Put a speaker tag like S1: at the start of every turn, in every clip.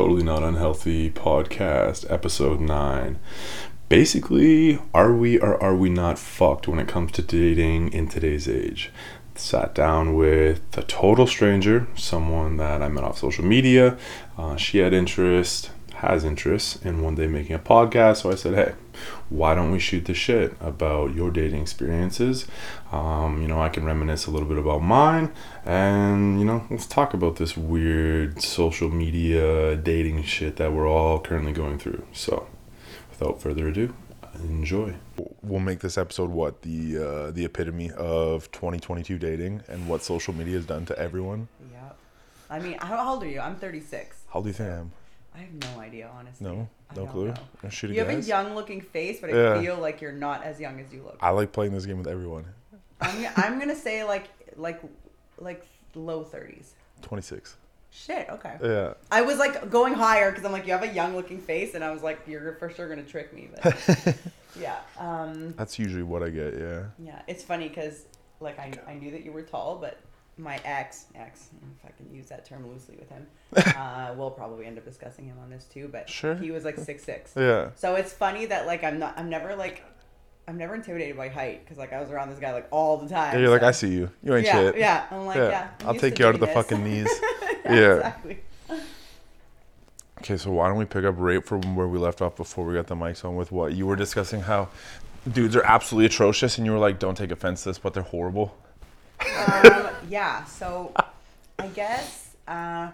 S1: Totally Not Unhealthy podcast, episode 9. Basically, are we or are we not fucked when it comes to dating in today's age? Sat down with a total stranger, someone that I met off social media. Uh, she had interest, has interest in one day making a podcast. So I said, hey, why don't we shoot the shit about your dating experiences? Um, you know, I can reminisce a little bit about mine, and you know, let's talk about this weird social media dating shit that we're all currently going through. So, without further ado, enjoy.
S2: We'll make this episode what the uh, the epitome of 2022 dating and what social media has done to everyone.
S3: Yep. I mean, how old are you? I'm 36.
S2: How do you think I am?
S3: I have no idea, honestly.
S2: No,
S3: I
S2: no clue.
S3: know.
S2: I should
S3: You have a young looking face, but I
S2: Yeah.
S3: feel like you're not as young as you look.
S2: I like playing this game with everyone.
S3: I'm, I'm gonna say like like like low 30s.
S2: 26.
S3: Shit. Okay.
S2: Yeah.
S3: I was like going higher because I'm like you have a young looking face, and I was like you're for sure gonna trick me. But yeah. Um.
S2: That's usually what I get. Yeah.
S3: Yeah. It's funny because like I I knew that you were tall, but my ex ex if I can use that term loosely with him, uh, we'll probably end up discussing him on this too. But
S2: Sure.
S3: he was like six six.
S2: Yeah.
S3: So it's funny that like I'm not I'm never like I'm never intimidated by height because like I was around this guy like all the time.
S2: Yeah, you're like, I see you. You ain't
S3: yeah,
S2: shit.
S3: Yeah, I'm like, yeah. I'm
S2: I'll take you out of the
S3: this.
S2: fucking knees.
S3: yeah,
S2: Yeah.
S3: exactly.
S2: Okay, so why don't we pick up right from where we left off before we got the mics on with what you were discussing how dudes are absolutely atrocious and you were like, don't take offense to this, but they're horrible.
S3: Um, yeah. So I guess. Uh,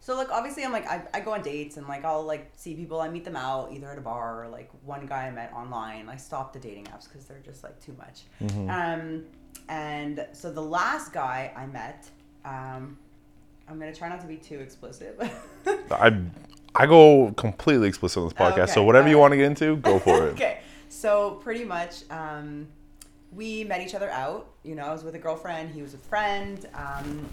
S3: so like obviously I'm like I, I go on dates and like I'll like see people I meet them out either at a bar or like one guy I met online I stopped the dating apps because they're just like too much um and so the last guy I met um I'm gonna try not to be too explicit
S2: I I go completely explicit on this podcast, so
S3: Okay,
S2: whatever you want to get into, go for it.
S3: okay. So pretty much, um, we met each other out. You know, I was with a girlfriend. He was a friend. Um,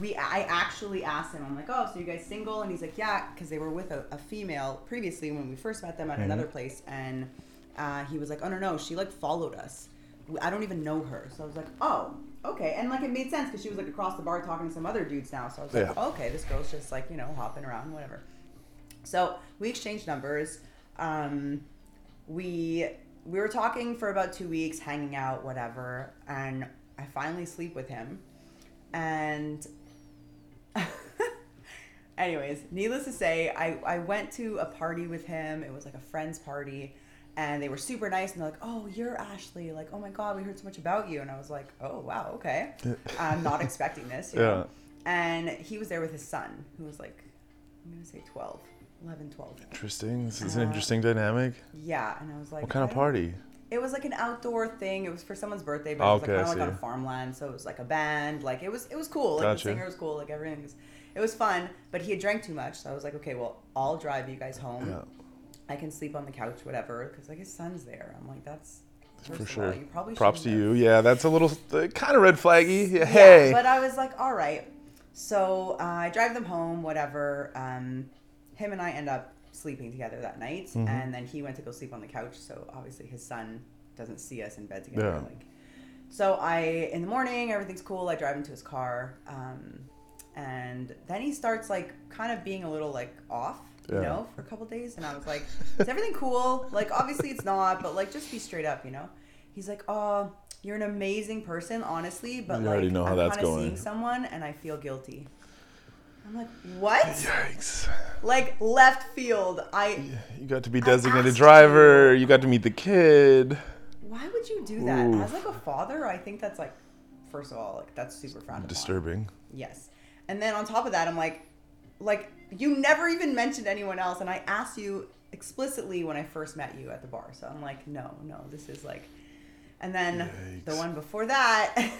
S3: we, I actually asked him. I'm like, oh, so you guys single? And he's like, yeah, because they were with a, a female previously when we first met them at another place, and uh, he was like, oh no no, she like followed us. I don't even know her. So I was like, oh, okay. And like it made sense because she was like across the bar talking to some other dudes now. So I was like,
S2: Yeah.
S3: okay, this girl's just like you know hopping around, whatever. So we exchanged numbers. Um, we we were talking for about two weeks, hanging out, whatever, and I finally sleep with him. And anyways, needless to say, I, I went to a party with him. It was like a friend's party. And they were super nice, and they're like, "Oh, you're Ashley! Like, oh my God, we heard so much about you." And I was like, "Oh wow, okay." I'm not expecting this, you know? And he was there with his son, who was like, I'm gonna say 12, 11, 12.
S2: Interesting. This is an
S3: Uh,
S2: interesting dynamic.
S3: Yeah, and I was like,
S2: What kind
S3: I
S2: of
S3: don't-
S2: party?
S3: It was like an outdoor thing. It was for someone's birthday, but it was
S2: Okay,
S3: like
S2: I
S3: kind of like on a farmland. So it was like a band. Like it was, it was cool. Like
S2: Gotcha.
S3: the singer was cool. Like everything was, it was fun. But he had drank too much, so I was like, okay, well, I'll drive you guys home.
S2: Yeah.
S3: I can sleep on the couch, whatever, because like his son's there. I'm like, that's first
S2: For
S3: of
S2: sure.
S3: All, you probably
S2: Props to
S3: shouldn't
S2: you. Yeah, that's a little uh, kind of red flaggy. Yeah,
S3: Yeah,
S2: hey.
S3: but I was like, all right. So uh, I drive them home, whatever. Um, him and I end up sleeping together that night,
S2: Mm-hmm.
S3: and then he went to go sleep on the couch. So obviously his son doesn't see us in bed together.
S2: Yeah.
S3: Like, so I in the morning everything's cool. I drive him to his car, um, and then he starts like kind of being a little like off. You know, for a couple days, and I was like, "Is everything cool?" Like, obviously it's not, but like, just be straight up, you know. He's like, "Oh, you're an amazing person, honestly, but
S2: You
S3: like,
S2: know how
S3: I'm kinda seeing someone, and I feel guilty." I'm like, "What?"
S2: Yikes.
S3: Like left field. I.
S2: You got to be designated driver.
S3: you.
S2: You got to meet the kid.
S3: Why would you do that
S2: Oof.
S3: as like a father? I think that's like, first of all, like that's super frowned upon.
S2: Disturbing.
S3: Yes. And then on top of that, I'm like, like you never even mentioned anyone else, and I asked you explicitly when I first met you at the bar. So I'm like, no, no, this is like, and then the one before that,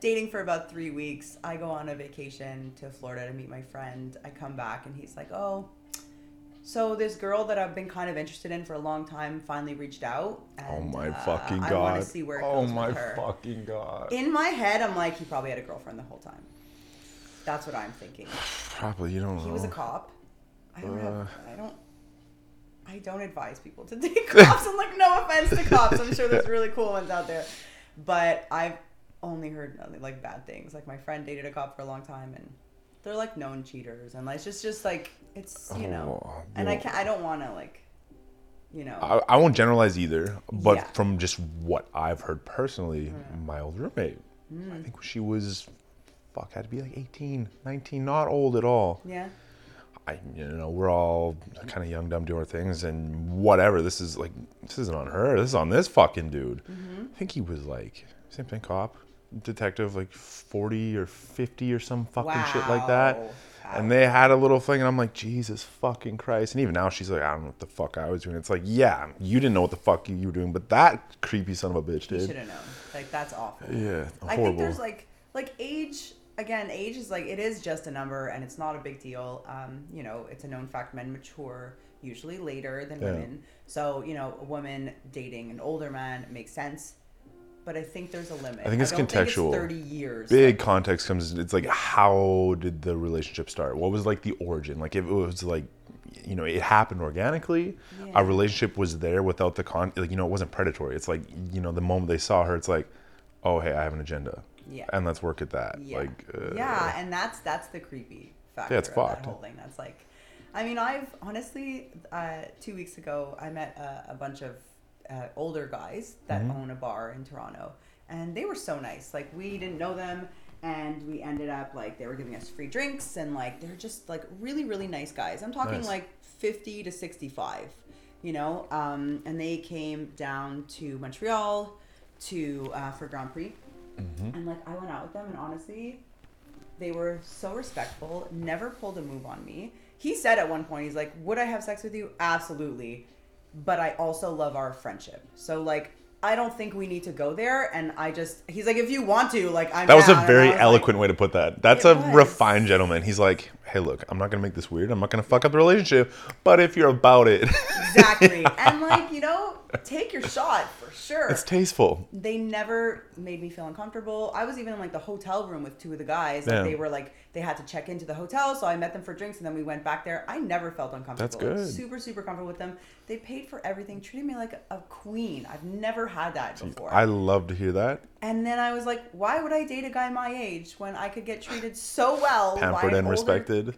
S3: dating for about three weeks. I go on a vacation to Florida to meet my friend. I come back and he's like, oh. So this girl that I've been kind of interested in for a long time finally reached out.
S2: Oh my
S3: uh,
S2: fucking god.
S3: I want to see where it
S2: oh
S3: goes
S2: my
S3: with her
S2: fucking god.
S3: in my head, I'm like, he probably had a girlfriend the whole time. That's what I'm thinking.
S2: Probably you don't know.
S3: He was a cop. I don't have.
S2: Uh.
S3: I don't. I don't advise people to date cops. I'm like, no offense to cops. I'm sure there's really cool ones out there, but I've only heard nothing like bad things. Like my friend dated a cop for a long time, and they're like known cheaters, and like it's just just like it's you know,
S2: Oh,
S3: and I can not I don't want to like, you know,
S2: I, I won't generalize either, but
S3: Yeah. Mm.
S2: from just what I've heard personally, my old roommate, I think she was, fuck, had to be like 18, 19, not old at all.
S3: yeah,
S2: I, you know, we're all kind of young, dumb, doing our things, and whatever. This is like, this isn't on her. This is on this fucking dude.
S3: Mm-hmm.
S2: I think he was like, same thing, cop, detective, like 40 or 50 or some fucking shit like that.
S3: Wow.
S2: And they had a little thing, and I'm like, Jesus fucking Christ. And even now, she's like, I don't know what the fuck I was doing. It's like, yeah, you didn't know what the fuck you were doing, but that creepy son of a bitch did.
S3: you should have known. Like that's awful.
S2: Yeah, horrible.
S3: I think there's like like age again. Age is like it is just a number, and it's not a big deal. Um, you know, it's a known fact. Men mature usually later than
S2: Yeah.
S3: women. So you know, a woman dating an older man makes sense. But I think there's a limit.
S2: I think it's
S3: don't
S2: contextual.
S3: Think it's Thirty years.
S2: big
S3: Like,
S2: context comes it's like how did the relationship start what was like the origin like if it was like you know it happened organically
S3: Yeah.
S2: a relationship was there without the con like you know it wasn't predatory it's like you know the moment they saw her it's like oh hey i have an agenda
S3: Yeah.
S2: and let's work at that
S3: Yeah.
S2: like uh,
S3: yeah, and that's that's the creepy factor
S2: Yeah, it's fucked.
S3: that whole thing. That's like, I mean, I've honestly uh, two weeks ago I met a, a bunch of uh, older guys that
S2: Mm-hmm.
S3: own a bar in Toronto, and they were so nice. Like we didn't know them, and we ended up like they were giving us free drinks, and like they're just like really really nice guys. I'm talking
S2: Nice.
S3: like fifty to sixty five. You know, um, and they came down to Montreal to uh, for Grand Prix,
S2: Mm-hmm.
S3: and like I went out with them, and honestly, they were so respectful, never pulled a move on me. He said at one point, he's like, Would I have sex with you? Absolutely. But I also love our friendship. So, like, I don't think we need to go there. And I just, he's like, If you want to, like, I'm
S2: that was a
S3: down." And
S2: very
S3: was
S2: eloquent
S3: like,
S2: way to put that that's a
S3: was.
S2: refined gentleman he's like hey look i'm not gonna make this weird i'm not gonna fuck up the relationship but if you're about it
S3: Exactly. and, like, you know, take your shot for sure.
S2: it's tasteful
S3: they never made me feel uncomfortable. I was even in like the hotel room with two of the guys. Like they were like they had to check into the hotel, so I met them for drinks and then we went back there. I never felt uncomfortable.
S2: That's good.
S3: Super super comfortable with them. They paid for everything, treated me like a queen. I've never had that before.
S2: i love to hear that
S3: and then I was like, why would I date a guy my age when I could get treated so well?
S2: pampered
S3: an
S2: and
S3: older-
S2: respected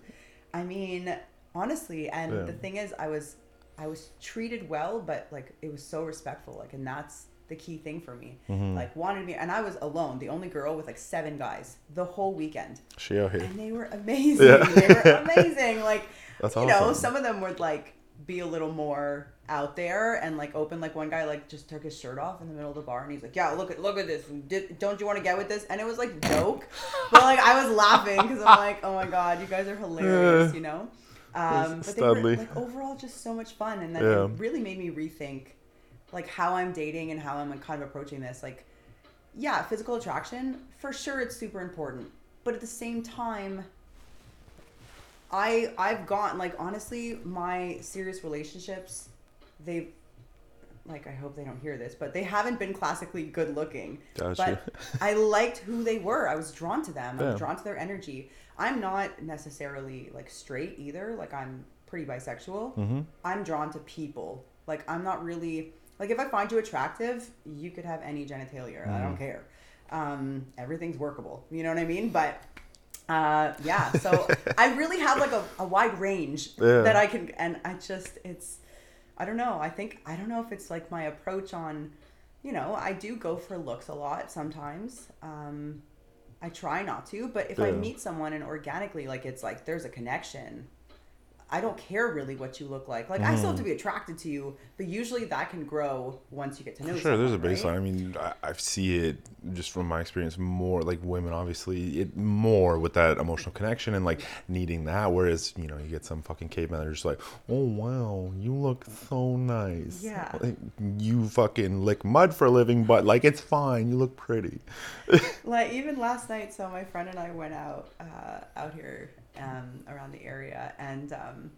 S3: I mean, honestly, and
S2: Yeah.
S3: the thing is, I was I was treated well, but like it was so respectful, like, and that's the key thing for me.
S2: Mm-hmm.
S3: Like, wanted me, and I was alone, the only girl with like seven guys the whole weekend,
S2: she out here
S3: and they were amazing.
S2: Yeah.
S3: They were amazing. Like,
S2: That's
S3: you know, some of them would like be a little more out there and like open. Like one guy like just took his shirt off in the middle of the bar, and he's like, "Yeah, look at look at this. Did, don't you want to get with this?" And it was like joke, but like I was laughing because I'm like, "Oh my god, you guys are hilarious," you know. Um, but they were like overall just so much fun, and then
S2: Yeah.
S3: it really made me rethink like how I'm dating and how I'm like, kind of approaching this. Like, yeah, physical attraction for sure, it's super important, but at the same time. I I've gotten like honestly my serious relationships they've like I hope they don't hear this but they haven't been classically good looking.
S2: Gotcha.
S3: but I liked who they were. I was drawn to them. I was drawn to their energy. I'm not necessarily like straight either. Like I'm pretty bisexual.
S2: Mm-hmm.
S3: I'm drawn to people. Like I'm not really like if I find you attractive you could have any genitalia. I don't
S2: Mm-hmm.
S3: care. Um everything's workable. You know what I mean? But uh yeah. So i really have like a, a wide range
S2: Yeah.
S3: that i can and i just it's i don't know. I think i don't know if it's like my approach on you know i do go for looks a lot sometimes. Um i try not to but if i meet someone and organically like it's like there's a connection i don't care really what you look like like i still have to be attracted to you but usually that can grow once you get to know
S2: Mm. Sure, there's a baseline.
S3: right?
S2: I mean, I, I see it just from my experience more like women, obviously, it more with that emotional connection and like needing that. Whereas, you know, you get some fucking caveman that are just like, oh, wow, you look so nice.
S3: Yeah.
S2: Like, you fucking lick mud for a living, but like, it's fine. You look pretty.
S3: like even last night so my friend and i went out uh, out here um, around the area and um,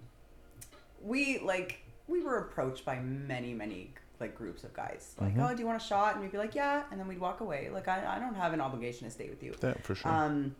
S3: we like we were approached by many many like groups of guys like
S2: Mm-hmm.
S3: oh do you want a shot and we'd be like yeah and then we'd walk away like i, I don't have an obligation to stay with you
S2: Yeah, for sure.
S3: um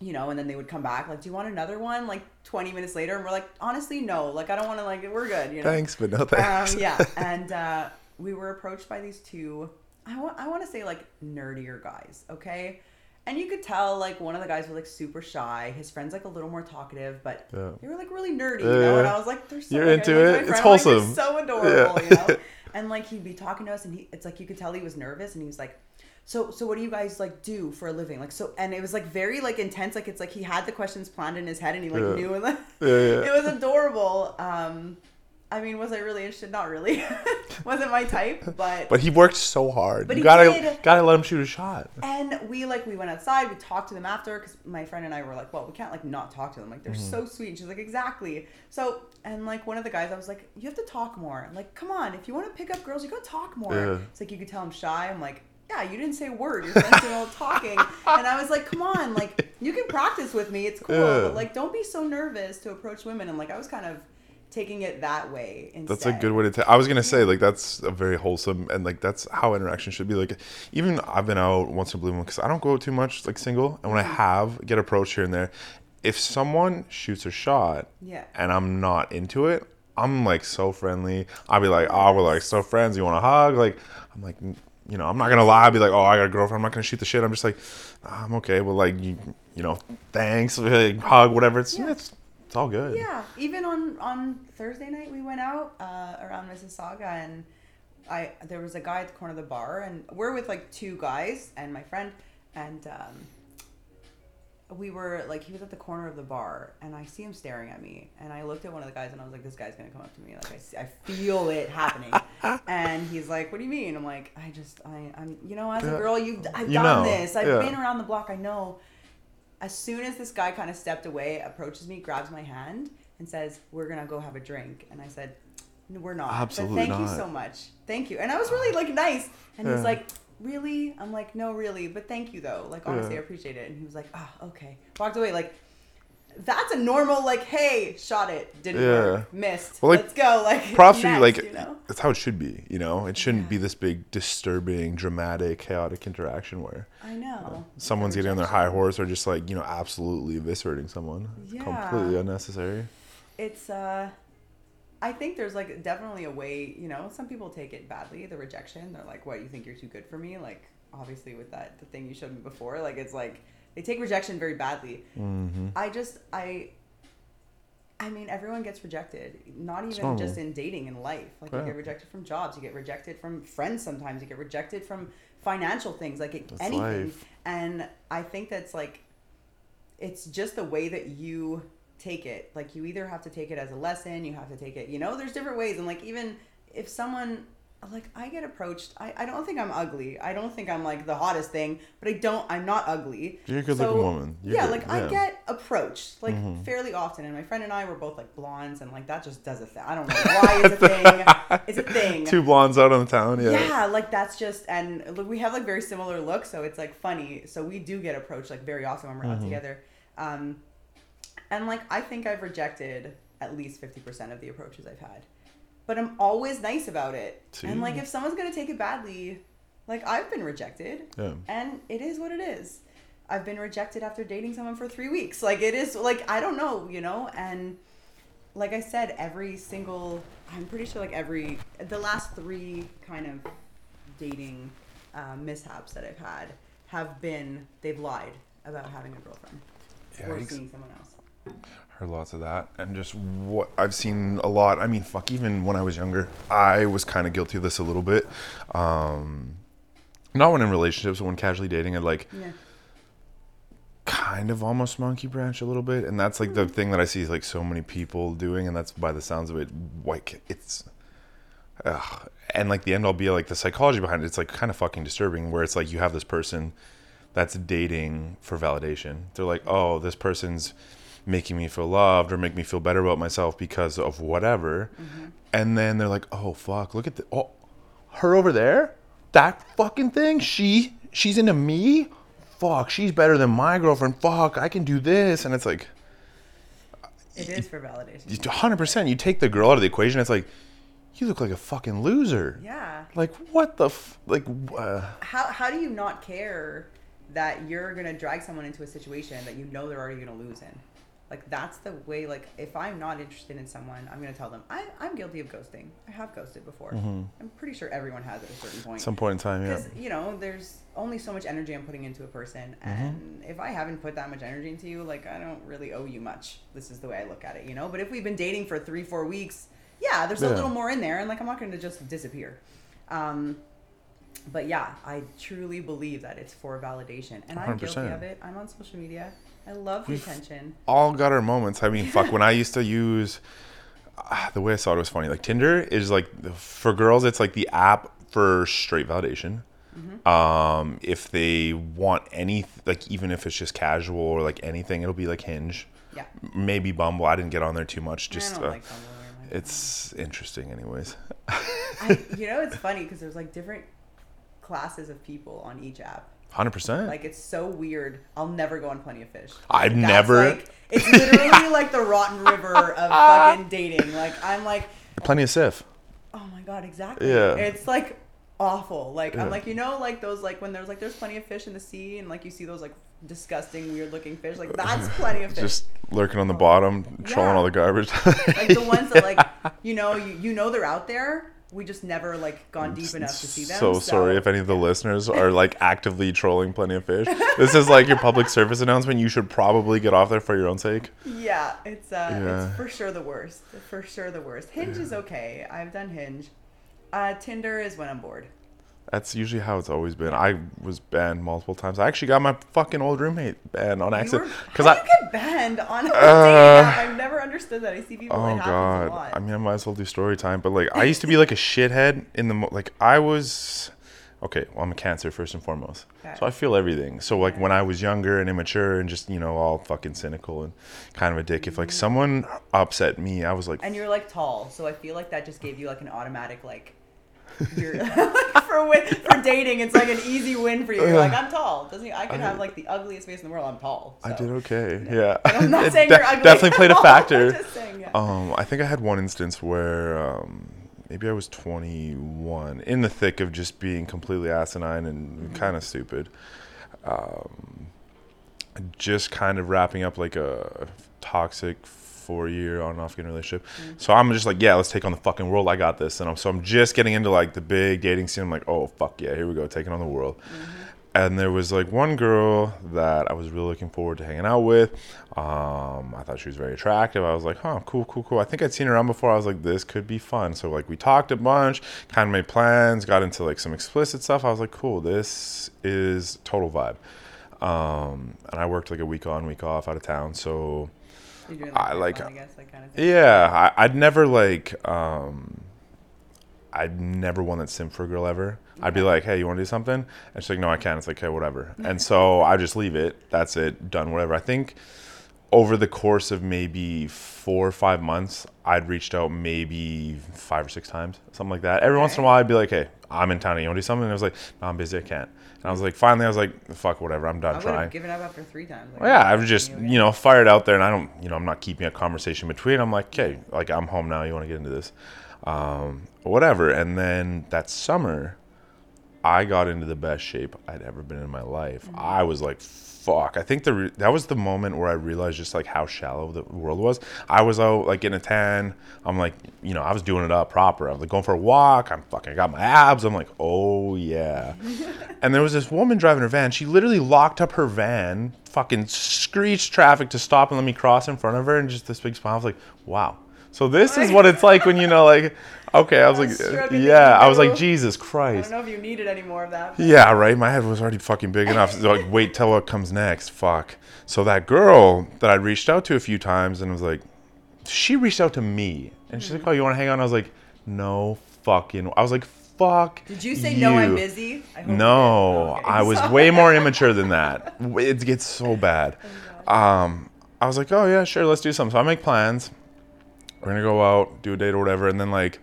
S3: you know and then they would come back like do you want another one like 20 minutes later and we're like honestly no like i don't want to like we're good you know
S2: thanks, but no thanks.
S3: um, yeah, and uh, we were approached by these two. I want I want to say like nerdier guys, okay, And you could tell like one of the guys was like super shy. His friend's like a little more talkative, but
S2: Yeah.
S3: they were like really nerdy, you know. And I was like, they're so
S2: You're
S3: like,
S2: into it. It's
S3: I'm like,
S2: wholesome.
S3: so adorable, you know. And like he'd be talking to us, and he, it's like you could tell he was nervous, and he was like, "So, so what do you guys like do for a living?" Like so, and it was like very like intense. Like it's like he had the questions planned in his head, and he like
S2: Yeah.
S3: knew them.
S2: Yeah, yeah.
S3: It was adorable. Um, I mean, was I really interested? Not really. Wasn't my type, but
S2: But he worked so hard.
S3: But
S2: you
S3: he
S2: gotta
S3: did.
S2: gotta let him shoot a shot.
S3: and we like we went outside. We talked to them after because my friend and I were like, well, we can't like not talk to them. Like they're
S2: Mm-hmm.
S3: so sweet. And she's like, exactly. So and like one of the guys, I was like, you have to talk more. I'm Like, come on, if you want to pick up girls, you gotta talk more.
S2: Yeah.
S3: It's like you could tell I'm shy. I'm like. Yeah, you didn't say a word. You're friends doing all talking, and I was like, "Come on, like you can practice with me. It's cool,
S2: Yeah.
S3: but like don't be so nervous to approach women." And like I was kind of taking it that way instead.
S2: That's a good way to take. I was gonna say like that's a very wholesome and like that's how interaction should be. Like even I've been out once in a blue moon because I don't go too much like single, and when I
S3: Mm-hmm.
S2: have get approached here and there, if someone shoots a shot,
S3: Yeah.
S2: and I'm not into it, I'm like so friendly. I'll be like, oh, we're like so friends. You want a hug? Like I'm like. You know, I'm not gonna lie. I'll be like, "Oh, I got a girlfriend." I'm not gonna shoot the shit. I'm just like, "Ah, "I'm okay." Well, like, you, you know, thanks, like, hug, whatever. It's,
S3: Yeah.
S2: it's, it's all good.
S3: Yeah, even on on Thursday night we went out uh, around Mississauga and I there was a guy at the corner of the bar and we're with like two guys and my friend and um, we were like he was at the corner of the bar and I see him staring at me and I looked at one of the guys and I was like this guy's gonna come up to me. Like I, see, I feel it happening. And he's like what do you mean? I'm like I just I I'm you know as a girl you I've
S2: You
S3: done
S2: know,
S3: this. I've
S2: yeah.
S3: been around the block. I know as soon as this guy kind of stepped away, approaches me, grabs my hand, and says, "We're gonna go have a drink." And I said, "No, "We're not."
S2: Absolutely
S3: but thank you so much. Thank you. And I was really like nice. And
S2: Yeah.
S3: he's like, "Really?" I'm like, "No, really, but thank you though. Like honestly,
S2: Yeah.
S3: I appreciate it." And he was like, "Ah, okay." Walked away. Like that's a normal like, "Hey, shot it, didn't work,
S2: Yeah.
S3: missed.
S2: Well, like,
S3: Let's go." Like
S2: props you
S3: next,
S2: like
S3: you know?
S2: that's how it should be you know it shouldn't be this big disturbing dramatic chaotic interaction where
S3: I know.
S2: someone's getting on their high horse or just like you know absolutely eviscerating someone
S3: Yeah.
S2: completely unnecessary
S3: it's uh I think there's like definitely a way, you know, some people take it badly, the rejection. They're like, What, you think you're too good for me? Like obviously with that the thing you showed me before, like it's like they take rejection very badly.
S2: mm-hmm.
S3: I just I I mean, everyone gets rejected. Not even just in dating in life. Like
S2: Yeah.
S3: you get rejected from jobs, you get rejected from friends sometimes, you get rejected from financial things, like it, anything.
S2: life.
S3: And I think that's like it's just the way that you take it. Like you either have to take it as a lesson, you have to take it, you know, there's different ways. And like even if someone like I get approached, I, I don't think I'm ugly. I don't think I'm like the hottest thing, but I don't I'm not ugly.
S2: You're a good-looking woman. You're
S3: yeah,
S2: good,
S3: like I get approached like
S2: Mhm.
S3: fairly often, and my friend and I were both like blondes, and like that just does a thing. I don't know why it's a thing. It's a thing.
S2: two blondes out on the town yeah,
S3: Yeah, like that's just and look, we have like very similar looks, so it's like funny. So we do get approached like very often when we're out
S2: Mhm.
S3: together, um, and like I think I've rejected at least fifty percent of the approaches I've had, but I'm always nice about it. And like if someone's gonna take it badly, like I've been rejected,
S2: yeah.
S3: and it is what it is. I've been rejected after dating someone for three weeks. Like it is like I don't know, you know, and like I said, every single I'm pretty sure like every the last three kind of dating uh, mishaps that I've had have been they've lied about having a girlfriend or seeing someone else.
S2: Heard lots of that. And just what i've seen a lot. I mean fuck even when i was younger i was kind of guilty of this a little bit. Um not when in relationships but when casually dating I'd like
S3: Yeah.
S2: kind of almost monkey branch a little bit. And that's like the thing that i see like so many people doing and that's by the sounds of it like it's ugh. and like the end all be like the psychology behind it it's like kind of fucking disturbing where it's like you have this person that's dating for validation. They're like oh this person's making me feel loved or make me feel better about myself because of whatever. And then they're like oh fuck look at the oh her over there? That fucking thing? She she's into me? Fuck she's better than my girlfriend. Fuck i can do this. And it's like
S3: It is for validation.
S2: 100% you take the girl out of the equation it's like you look like a fucking loser.
S3: Yeah.
S2: like what the f- like uh,
S3: How how do you not care that you're gonna drag someone into a situation that you know they're already gonna lose in? Like that's the way. Like if I'm not interested in someone, I'm gonna tell them I, I'm guilty of ghosting. I have ghosted before. I'm pretty sure everyone has at a certain point.
S2: Some point in time, yeah.
S3: Because you know, there's only so much energy I'm putting into a person, and if I haven't put that much energy into you, like I don't really owe you much. This is the way I look at it, you know. But if we've been dating for three, four weeks, yeah, there's a little more in there, and like I'm not to just disappear. Um, but yeah, I truly believe that it's for validation, and I'm guilty
S2: 100%.
S3: of it. I'm on social media. I love
S2: We've-
S3: attention.
S2: all got our moments. I mean, fuck. When I used to use ah, the way I saw it was funny. Like Tinder is like for girls, it's like the app for straight validation. Um, if they want any, like even if it's just casual or like anything, it'll be like Hinge,
S3: Yeah,
S2: maybe Bumble. I didn't get on there too much. Just
S3: I don't
S2: uh,
S3: like Bumble very much.
S2: it's interesting, anyways.
S3: I, you know, it's funny because there's like different classes of people on each app.
S2: Hundred percent.
S3: Like it's so weird. I'll never go on Plenty of Fish.
S2: I've
S3: That's,
S2: never-
S3: Like, it's literally like the rotten river of fucking dating. Like I'm like,
S2: Plenty of Sif.
S3: oh my god, exactly.
S2: Yeah.
S3: It's like awful. Like
S2: Yeah.
S3: I'm like, you know, like those like when there's like there's plenty of fish in the sea and like you see those like disgusting, weird looking fish. Like that's plenty of fish.
S2: Just lurking on the bottom, trolling
S3: Yeah.
S2: all the garbage.
S3: like the ones that like you know you, you know they're out there. We just never like gone deep enough to see them.
S2: So sorry if any of the listeners are like actively trolling Plenty of Fish. This is like your public service announcement. You should probably get off there for your own sake.
S3: Yeah, it's uh,
S2: Yeah.
S3: it's for sure the worst. For sure the worst. Hinge is okay. I've done Hinge. Uh, Tinder is when I'm bored.
S2: That's usually how it's always been. I was banned multiple times. I actually got my fucking old roommate banned on accident because I.
S3: you get banned on a
S2: Uh,
S3: app? I've never understood that. I see people.
S2: Oh god!
S3: lot.
S2: I mean, I might as well do story time. But like, I used to be like a shithead in the mo- like. I was okay. Well, I'm a cancer first and foremost,
S3: Okay.
S2: so I feel everything. So like when I was younger and immature and just you know all fucking cynical and kind of a dick. If like someone upset me, I was like,
S3: and you're like tall, so I feel like that just gave you like an automatic like. You're for win, for dating, it's like an easy win for you. You're like, I'm tall. Doesn't I could have like the ugliest face in the world. I'm tall.
S2: I did okay. Yeah,
S3: I'm not saying
S2: de-
S3: you're ugly.
S2: Definitely played a factor.
S3: saying, yeah.
S2: Um, I think I had one instance where um, maybe I was 21, in the thick of just being completely asinine and
S3: Mm-hmm.
S2: kind of stupid. Um, just kind of wrapping up like a toxic four year on and off again relationship.
S3: Mm-hmm.
S2: So I'm just like, yeah, let's take on the fucking world. I got this. And I'm, so I'm just getting into like the big dating scene. I'm like, oh, fuck yeah, here we go, taking on the world. And there was like one girl that I was really looking forward to hanging out with. Um, I thought she was very attractive. I was like, huh, cool, cool, cool. I think I'd seen her around before. I was like, this could be fun. So like we talked a bunch, kind of made plans, got into like some explicit stuff. I was like, cool, this is total vibe. Um, and I worked like a week on, week off out of town. So
S3: You're doing
S2: I like-
S3: I guess, like kind of thing.
S2: yeah, I, I'd never like, um, I'd never one that simp for a girl ever. I'd be like, hey, you want to do something? And she's like, no, I can't. It's like, okay, whatever. and so I just leave it. That's it. Done. Whatever. I think over the course of maybe four or five months, I'd reached out maybe five or six times, something like that. Every once in a while, I'd be like, hey, I'm in town. You want to do something? And I was like, no, I'm busy. I can't. And I was like, finally, I was like, fuck, whatever. I'm
S3: I
S2: done
S3: would
S2: trying.
S3: given up after three times. Like,
S2: Well, yeah,
S3: I
S2: was just you know fired out there, and I don't you know I'm not keeping a conversation between. I'm like, okay, like I'm home now. You want to get into this, um, whatever. And then that summer, I got into the best shape I'd ever been in my life. Mm-hmm. I was like, fuck. I think the re- that was the moment where I realized just like how shallow the world was. I was out like getting a tan. I'm like, you know, I was doing it up proper. I was like going for a walk. I'm fucking I got my abs. I'm like, oh yeah. and there was this woman driving her van. She literally locked up her van, fucking screeched traffic to stop and let me cross in front of her, and just this big smile. I was like, wow. So this is what it's like when you know, like, okay. I was like, yeah. I was like, Jesus Christ.
S3: I don't know if you needed any more of that. but-
S2: Yeah, right. My head was already fucking big enough. So, like, wait till what comes next. Fuck. So that girl that I reached out to a few times and was like, she reached out to me and she's like, "Oh, you want to hang out?" And I was like, "No, fucking." I was like, "Fuck."
S3: Did you say no? I'm busy. I hope.
S2: No,
S3: Oh, okay.
S2: I was way more immature than that. It gets so bad. Um, I was like, oh yeah, sure, let's do something. So I make plans. We're gonna go out, do a date or whatever, and then like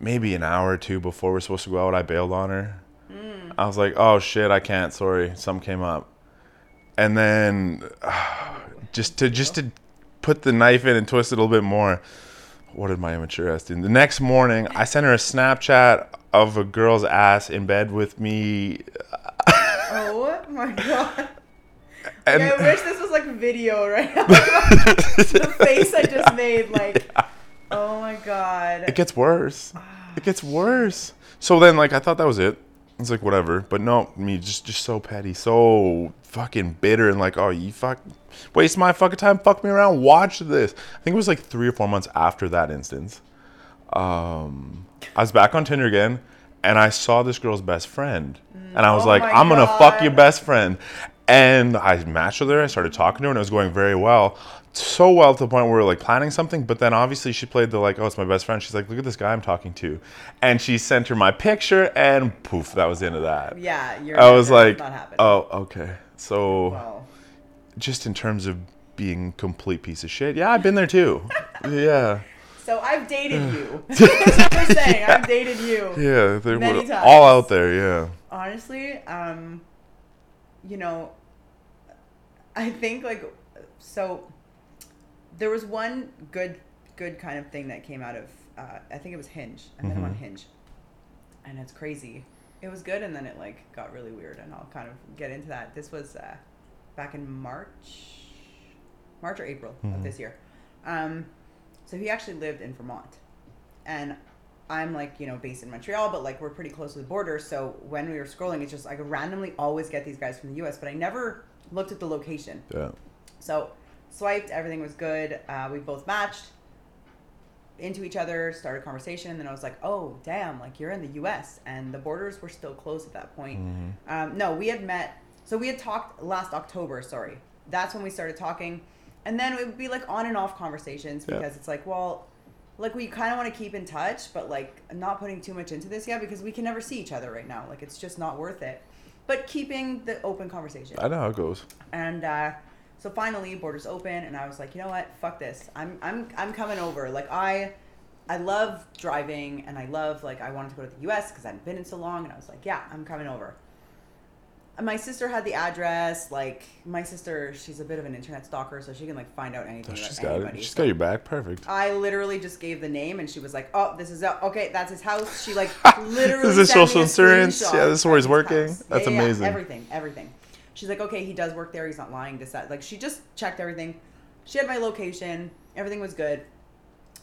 S2: maybe an hour or two before we're supposed to go out, I bailed on her. I was like, oh shit, I can't. Sorry, some came up, and then just to just to put the knife in and twist it a little bit more. What did my immature ass do? The next morning, I sent her a Snapchat of a girl's ass in bed with me
S3: Oh my god.
S2: And
S3: I wish this was like video right now. the face I just made, like, oh my god.
S2: it gets worse. It gets worse. So then, like, I thought that was it. It's like whatever, but no, me just just so petty, so fucking bitter, and like, oh, you fuck, waste my fucking time, fuck me around, watch this. I think it was like three or four months after that instance. Um, I was back on Tinder again, and I saw this girl's best friend, and I was
S3: Oh
S2: like,
S3: my
S2: I'm gonna fuck your best friend, and I matched with her. I started talking to her, and it was going very well. So well to the point where we were like planning something, but then obviously she played the like, oh, it's my best friend. She's like, look at this guy I'm talking to, and she sent her my picture, and poof, that was the end of that.
S3: yeah, you're.
S2: I was like, oh, okay. So just in terms of being complete piece of shit, yeah, I've been there too. yeah,
S3: so I've dated you. That's what we're saying. I've dated you.
S2: yeah, they
S3: Many
S2: were
S3: times.
S2: all out there. Yeah,
S3: honestly um you know i think like so there was one good good kind of thing that came out of uh, i think it was hinge. I met him on hinge. And it's crazy. It was good and then it like got really weird and i'll kind of get into that. This was uh, back in march march or april of this year. Um, so he actually lived in vermont. And I'm like, you know, based in Montreal, but like we're pretty close to the border. So when we were scrolling, it's just I could randomly always get these guys from the US, but I never looked at the location.
S2: yeah.
S3: So swiped, everything was good. Uh, we both matched into each other, started a conversation, and then I was like, oh, damn, like you're in the US. And the borders were still closed at that point. Um, no, we had met, so we had talked last October, sorry. That's when we started talking. And then it would be like on and off conversations
S2: Yeah.
S3: because it's like, well, like we kind of want to keep in touch, but like not putting too much into this yet because we can never see each other right now. Like it's just not worth it. But keeping the open conversation.
S2: I know how it goes.
S3: And uh, so finally, borders open, and I was like, you know what? Fuck this. I'm I'm I'm coming over. Like I. I love driving and I love like I wanted to go to the US because I hadn't been in so long and I was like, yeah, I'm coming over. And my sister had the address. Like my sister, she's a bit of an internet stalker, so she can like find out anything
S2: Oh,
S3: about
S2: she's got
S3: anybody.
S2: it. She's
S3: So
S2: got your back. Perfect.
S3: I literally just gave the name and she was like, "Oh, this is uh, okay. That's his house." She like literally.
S2: This is social insurance? Yeah, this is where he's working?
S3: house.
S2: That's
S3: Yeah, yeah, yeah.
S2: amazing.
S3: Everything, everything. She's like, "Okay, he does work there. He's not lying." This that. Like she just checked everything. She had my location. Everything was good.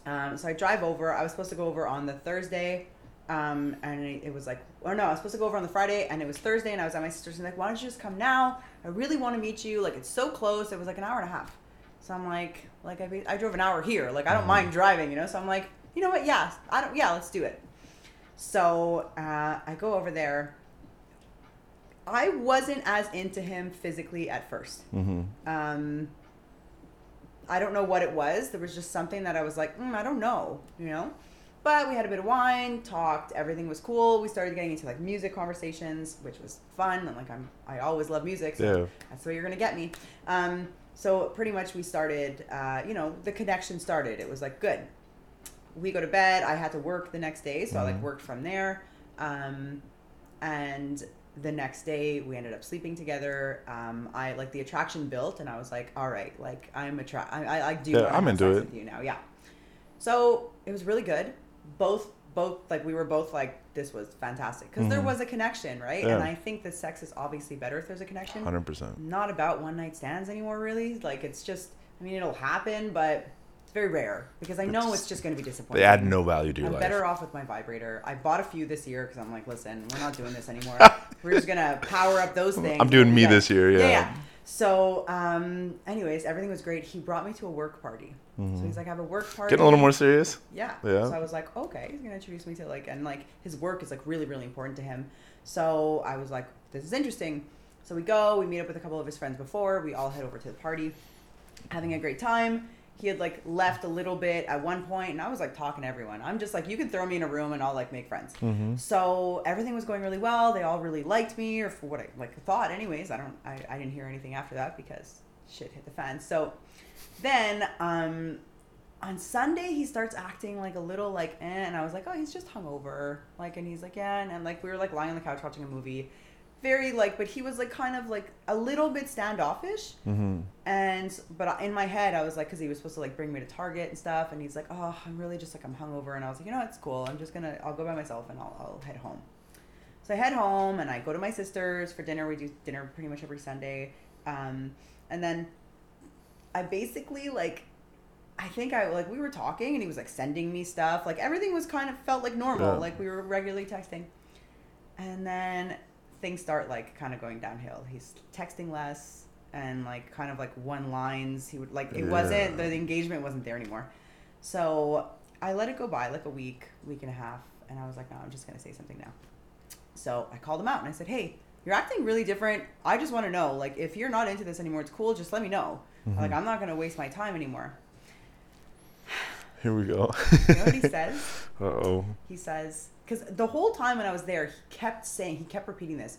S3: Um, so I drive over. I was supposed to go over on the Thursday, um, and it, it was like, oh no, I was supposed to go over on the Friday, and it was Thursday, and I was at my sister's, and like, why don't you just come now? I really want to meet you. Like it's so close. It was like an hour and a half. So I'm like, like I, be- I drove an hour here. Like I don't mind driving, you know. So I'm like, you know what? Yeah, I don't. Yeah, let's do it. So uh, I go over there. I wasn't as into him physically at 1st
S2: Mm-hmm.
S3: Um, I don't know what it was. There was just something that I was like, mm, I don't know, you know. But we had a bit of wine, talked, everything was cool. We started getting into like music conversations, which was fun. And like I'm, I always love music, so
S2: Yeah.
S3: that's the way you're gonna get me. Um, so pretty much we started, uh, you know, the connection started. It was like good. We go to bed. I had to work the next day, so I like worked from there. Um, and the next day we ended up sleeping together. Um, I like the attraction built, and I was like, all right, like I'm attract. I, I, I do.
S2: Yeah, I'm into it.
S3: With you now, yeah. So it was really good. Both, both like we were both like this was fantastic because there was a connection, right?
S2: Mm-hmm. Yeah.
S3: And I think the sex is obviously better if there's a connection
S2: Hundred percent.
S3: not about one night stands anymore really like it's just i mean it'll happen but very rare because i know it's just going to be disappointing
S2: They add no value to your life.
S3: i'm
S2: life.
S3: better off with my vibrator i bought a few this year because i'm like listen we're not doing this anymore we're just going to power up those things
S2: I'm doing me this year, yeah. Yeah.
S3: so um anyways everything was great he brought me to a work party so he's like I have a work party
S2: Getting a little more serious.
S3: yeah.
S2: Yeah.
S3: So I was like, okay, he's gonna introduce me to like, and like his work is like really, really important to him. So I was like, this is interesting. So we go, we meet up with a couple of his friends before. We all head over to the party, having a great time. He had like left a little bit at one point, and I was like talking to everyone. I'm just like, you can throw me in a room and I'll like make friends. So everything was going really well. They all really liked me, or for what I like thought, anyways. I don't, I, I didn't hear anything after that because shit hit the fan. So then um on Sunday he starts acting like a little like eh, and I was like, oh, he's just hungover. Like, and he's like, yeah, and, and like we were like lying on the couch watching a movie, very like, but he was like kind of like a little bit standoffish.
S2: Mm-hmm.
S3: And but in my head, I was like, because he was supposed to like bring me to Target and stuff, and he's like, oh, I'm really just like I'm hungover, and I was like, you know, it's cool. I'm just gonna I'll go by myself and I'll I'll head home. So I head home and I go to my sister's for dinner. We do dinner pretty much every Sunday. Um, and then I basically like, I think I like we were talking and he was like sending me stuff. Like everything was kind of felt like normal.
S2: Yeah.
S3: Like we were regularly texting. And then things start like kind of going downhill. He's texting less and like kind of like one lines. He would like it wasn't
S2: Yeah.
S3: the engagement wasn't there anymore. So I let it go by like a week, week and a half, and I was like, no, I'm just gonna say something now. So I called him out and I said, hey, you're acting really different. I just want to know, like, if you're not into this anymore, it's cool. Just let me know. Like, I'm not gonna waste my time anymore.
S2: Here we go.
S3: You know what he says?
S2: uh oh.
S3: He says, because the whole time when I was there, he kept saying, he kept repeating this.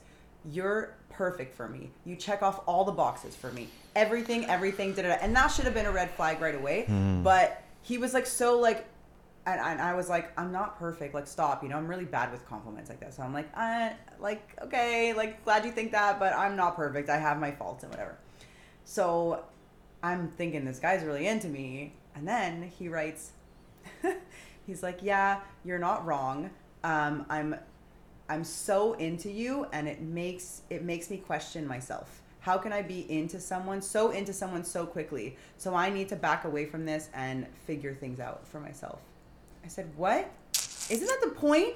S3: You're perfect for me. You check off all the boxes for me. Everything, everything, da da. da." And that should have been a red flag right away. But he was like so like, and, and I was like, I'm not perfect. Like, stop. You know, I'm really bad with compliments like that. So I'm like, uh, like, okay, like, glad you think that, but I'm not perfect. I have my faults and whatever. So I'm thinking this guy's really into me. And then he writes, he's like, yeah, you're not wrong. Um, I'm, I'm so into you, and it makes it makes me question myself. How can I be into someone so into someone so quickly? So I need to back away from this and figure things out for myself. I said, what? Isn't that the point?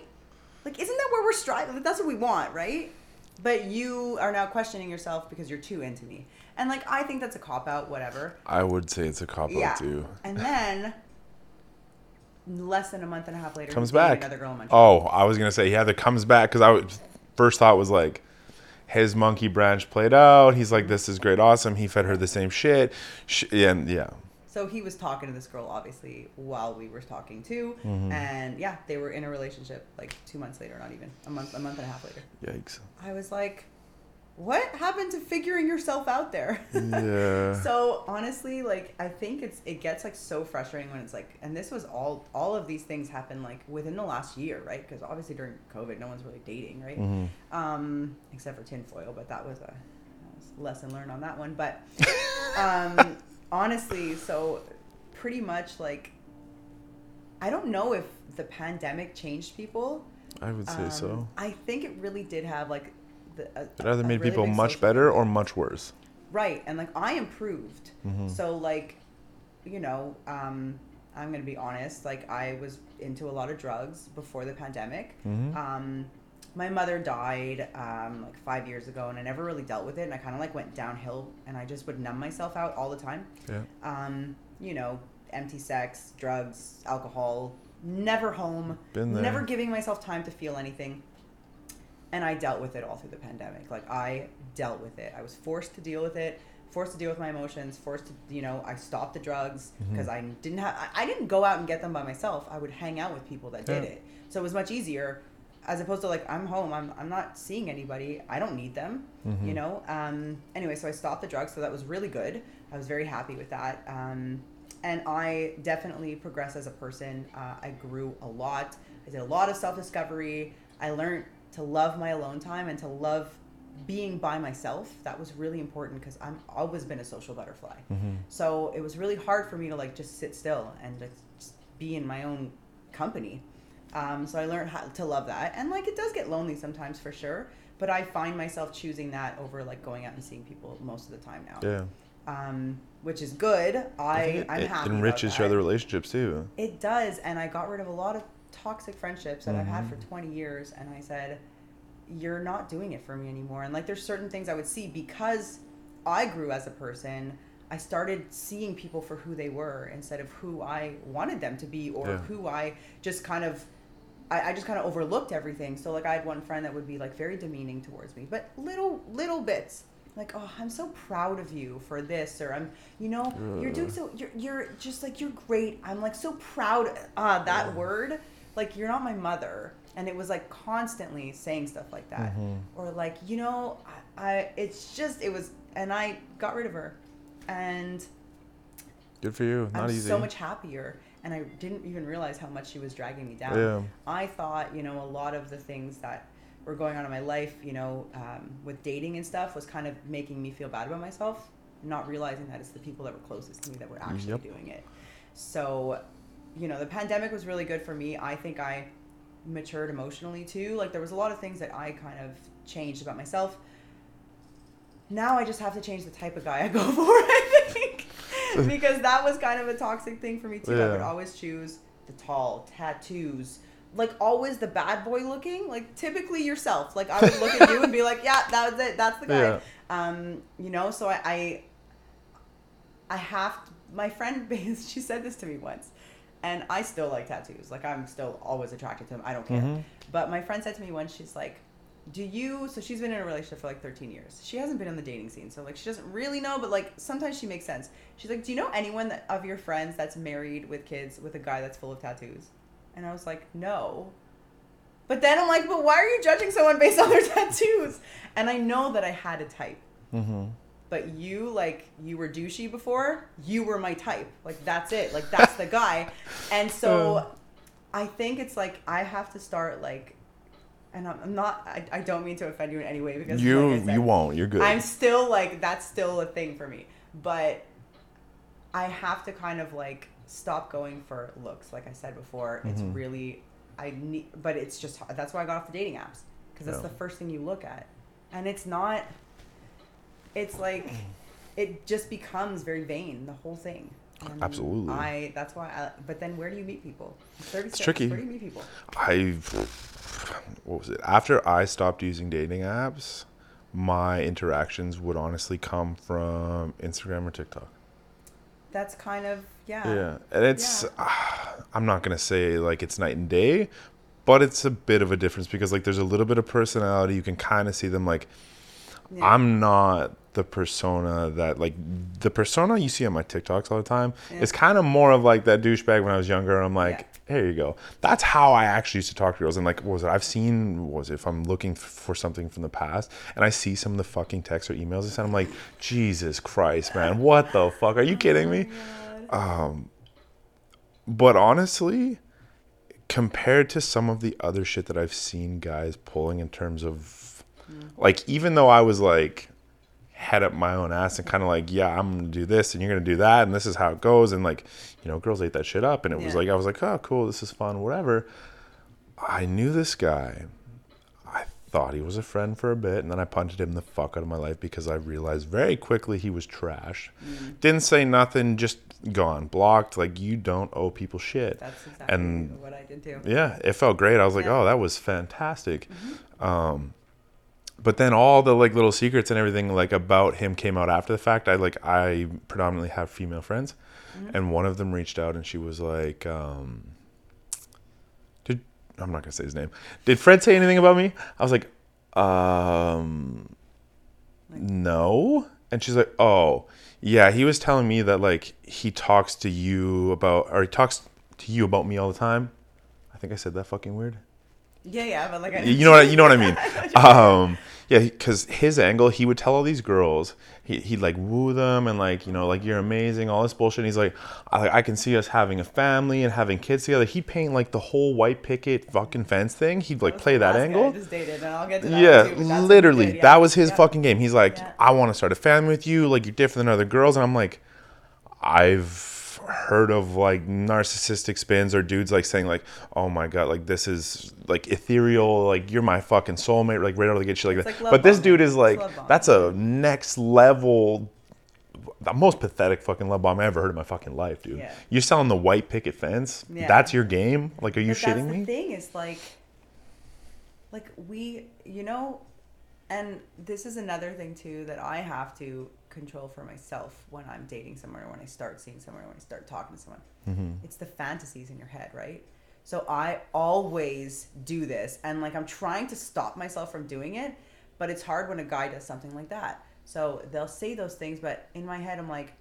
S3: Like, isn't that where we're striving? That's what we want, right? But you are now questioning yourself because you're too into me. And like, I think that's a cop out, whatever.
S2: I would say it's a cop
S3: Yeah.
S2: out too.
S3: And then, less than a month and a half later,
S2: Comes back.
S3: Another girl in Montreal.
S2: Oh, I was gonna say he either comes back because I would, first thought was like his monkey branch played out. He's like, this is great, awesome. He fed her the same shit. Sh- and yeah,
S3: So he was talking to this girl, obviously, while we were talking too,
S2: Mm-hmm.
S3: and yeah, they were in a relationship like two months later, not even a month, a month and a half later.
S2: yikes.
S3: I was like, "What happened to figuring yourself out there?"
S2: Yeah.
S3: so honestly, like I think it's it gets like so frustrating when it's like, and this was all all of these things happened like within the last year, right? Because obviously during COVID, no one's really dating, right?
S2: Mhm.
S3: Um, except for tinfoil, but that was a, that was a lesson learned on that one. But um, honestly, so pretty much like I don't know if the pandemic changed people.
S2: I would say
S3: Um,
S2: so.
S3: I think it really did have like the. A,
S2: either made
S3: really
S2: people much better or much worse.
S3: Right, and like I improved.
S2: Mhm.
S3: So like, you know, um, I'm gonna be honest. Like I was into a lot of drugs before the pandemic.
S2: Mhm.
S3: Um, my mother died um, like five years ago, and I never really dealt with it. And I kind of like went downhill, and I just would numb myself out all the time.
S2: Yeah.
S3: Um, you know, empty sex, drugs, alcohol, never home, never giving myself time to feel anything. And I dealt with it all through the pandemic. Like I dealt with it. I was forced to deal with it, forced to deal with my emotions, forced to, you know, I stopped the drugs
S2: Mm-hmm.
S3: because I didn't have, I, I didn't go out and get them by myself. I would hang out with people that did it. So it was much easier as opposed to like, I'm home, I'm, I'm not seeing anybody. I don't need them,
S2: Mm-hmm.
S3: you know? Um, anyway, so I stopped the drugs. So that was really good. I was very happy with that. Um, and I definitely progressed as a person. Uh, I grew a lot. I did a lot of self discovery. I learned to love my alone time and to love being by myself. That was really important because I'm always been a social butterfly.
S2: Mm-hmm.
S3: So it was really hard for me to like just sit still and like just be in my own company. Um, so I learned how to love that, and like it does get lonely sometimes for sure. But I find myself choosing that over like going out and seeing people most of the time now.
S2: Yeah.
S3: Um, which is good. I,
S2: think it,
S3: I'm
S2: it
S3: happy. about
S2: enriches other relationships too.
S3: It does, and I got rid of a lot of toxic friendships that I've had
S2: Mm-hmm.
S3: for 20 years, and I said, "You're not doing it for me anymore." And like, there's certain things I would see because I grew as a person. I started seeing people for who they were instead of who I wanted them to be, or
S2: Yeah.
S3: who I just kind of. I, I just kind of overlooked everything. So like I had one friend that would be like very demeaning towards me, but little little bits. Like, oh, I'm so proud of you for this, or I'm, you know, you're doing so, you're, you're just like, you're great. I'm like so proud. Ah, that word, like, you're not my mother. And it was like constantly saying stuff like that. Or like, you know, I, I, it's just, it was, and I got rid of her. And
S2: Good for you. Not
S3: I'm
S2: easy.
S3: so much happier. And I didn't even realize how much she was dragging me down.
S2: Yeah.
S3: I thought, you know, a lot of the things that were going on in my life, you know, um, with dating and stuff was kind of making me feel bad about myself, not realizing that it's the people that were closest to me that were actually
S2: Yep.
S3: doing it. So, you know, the pandemic was really good for me. I think I matured emotionally too. Like there was a lot of things that I kind of changed about myself. now I just have to change the type of guy I go for. I think because that was kind of a toxic thing for me too. I would always choose the tall tattoos. Like always the bad boy looking, like typically yourself. Like I would look at you and be like, "Yeah, that was it. That's the guy."
S2: Yeah.
S3: Um, you know, so I, I, I have to, my friend she said this to me once, and I still like tattoos. Like I'm still always attracted to them. I don't care.
S2: Mhm.
S3: But my friend said to me once, she's like, "Do you?" So she's been in a relationship for like 13 years. She hasn't been on the dating scene, so like she doesn't really know. But like sometimes she makes sense. She's like, "Do you know anyone that, of your friends that's married with kids with a guy that's full of tattoos?" And I was like, "No." But then I'm like, "But why are you judging someone based on their tattoos?" And I know that I had a type
S2: Mm-hmm.
S3: But you like you were douchey before you were my type like that's it like that's the guy and so i think it's like i have to start like and i'm, not I, I don't mean to offend you in any way because
S2: You
S3: like said,
S2: you won't. You're good.
S3: i'm still like that's still a thing for me but i have to kind of like stop going for looks like i said before it's
S2: Mhm.
S3: really i need but it's just that's why i got off the dating apps because that's
S2: Yeah.
S3: the first thing you look at and it's not it's like it just becomes very vain the whole thing And
S2: Absolutely.
S3: i that's why i but then where do you meet people 36
S2: tricky.
S3: where do you meet people
S2: I what was it? After I stopped using dating apps, my interactions would honestly come from Instagram or TikTok.
S3: that's kind of yeah
S2: Yeah, and it's I'm not gonna say like it's night and day, but it's a bit of a difference because like there's a little bit of personality. You can kind of see them like
S3: Yeah.
S2: I'm not the persona that like the persona you see on my TikToks all the time
S3: Yeah.
S2: is kind of more of like that douchebag when I was younger. I'm like, here you go. That's how I actually used to talk to girls. And like, what was it? I've seen what was it if I'm looking for something from the past and I see some of the fucking texts or emails I sent, I'm like, Jesus Christ, man, what the fuck? Are you kidding me? Um, but honestly, compared to some of the other shit that I've seen guys pulling in terms of like even though I was like head up my own ass and kind of like yeah I'm gonna do this and you're gonna do that and this is how it goes and like you know girls ate that shit up and it was like I was like oh cool this is fun whatever I knew this guy I thought he was a friend for a bit and then I punted him the fuck out of my life because I realized very quickly he was trash didn't say nothing just gone blocked like you don't owe people shit
S3: that's exactly
S2: And-
S3: what i did too
S2: yeah, it felt great. I was like,
S3: Yeah. Mm-hmm.
S2: oh, that was fantastic. Um, but then all the like little secrets and everything like about him came out after the fact. I like I predominantly have female friends,
S3: Mm-hmm.
S2: and one of them reached out and she was like, um, did I'm not gonna say his name. Did Fred say anything about me? I was like, um, no. And she's like, oh, yeah. He was telling me that like he talks to you about or he talks to you about me all the time. I think I said that fucking weird.
S3: yeah yeah but like I
S2: You know what I, you know what I mean? Um, yeah, because his angle, he would tell all these girls, he he'd like woo them and like you know like you're amazing, all this bullshit. And he's like, I, I can see us having a family and having kids together. He'd paint like the whole white picket fucking fence thing. He'd like play that
S3: last guy I
S2: angle.
S3: dated, and I'll get to that
S2: Yeah,
S3: too, but that's what he
S2: literally,
S3: did, yeah.
S2: that was his
S3: Yeah.
S2: fucking game. He's like,
S3: Yeah.
S2: I want to start a family with you. Like you're different than other girls, and I'm like, I've heard of like narcissistic spins or dudes like saying like, oh my god, like this is like ethereal, like you're my fucking soulmate, like right out of the gate, shit like
S3: It's
S2: that.
S3: like
S2: but this dude is like, that's a next level. The most pathetic fucking love bomb I ever heard in my fucking life, dude.
S3: Yeah.
S2: You're selling the white picket fence.
S3: Yeah.
S2: That's your game. Like, are you
S3: But
S2: shitting
S3: that's
S2: me?
S3: The thing is like, like we, you know, and this is another thing too that I have to control for myself when I'm dating someone or when I start seeing someone or when I start talking to someone.
S2: Mm-hmm.
S3: It's the fantasies in your head, right? So I always do this, and like I'm trying to stop myself from doing it, but it's hard when a guy does something like that. So they'll say those things, but in my head, I'm like,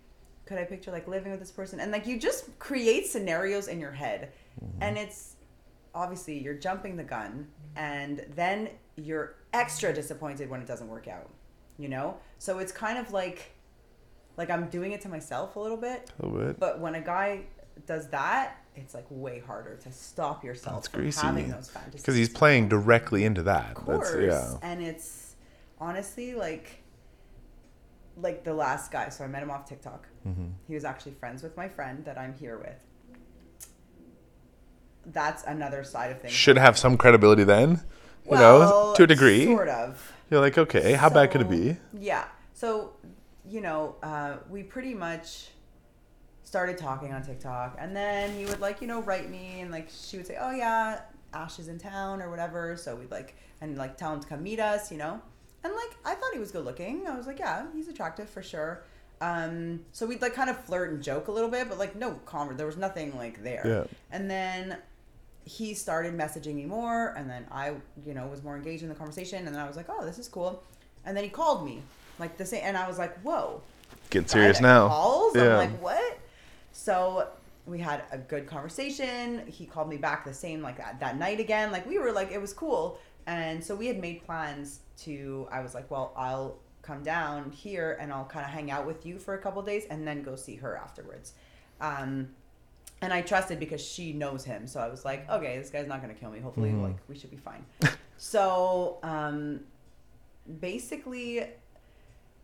S3: could I picture like living with this person? And like you just create scenarios in your head, and it's obviously you're jumping the gun, and then you're extra disappointed when it doesn't work out. You know, so it's kind of like, like I'm doing it to myself a little bit,
S2: A little bit.
S3: but when a guy does that, it's like way harder to stop yourself
S2: That's
S3: from
S2: greasy.
S3: having those fantasies.
S2: Because he's playing directly into that.
S3: Of course.
S2: That's, yeah.
S3: And it's honestly like like the last guy. So I met him off TikTok.
S2: Mm-hmm.
S3: He was actually friends with my friend that I'm here with. That's another side of things.
S2: Should have some credibility then, you
S3: Well,
S2: know, to a degree.
S3: Sort of.
S2: You're like, okay, how bad could it be?
S3: Yeah. so you know, uh, we pretty much started talking on TikTok, and then he would like you know write me, and like she would say, oh yeah, Ash is in town or whatever, so we'd like and like tell him to come meet us, you know, and like I thought he was good looking. I was like, yeah, he's attractive for sure. Um, so we'd like kind of flirt and joke a little bit, but like no conver There was nothing like there.
S2: Yeah.
S3: And then he started messaging me more, and then I, you know, was more engaged in the conversation, and then I was like, oh, this is cool. And then he called me, like the same, and I was like, whoa.
S2: Getting serious now.
S3: Calls?
S2: Yeah.
S3: I'm like, what? So we had a good conversation. He called me back the same like that, that night again. Like we were like it was cool. And so we had made plans to I was like, well, I'll come down here and I'll kind of hang out with you for a couple days and then go see her afterwards. Um and I trusted because she knows him. So I was like, okay, this guy's not going to kill me. Hopefully like we should be fine. so um basically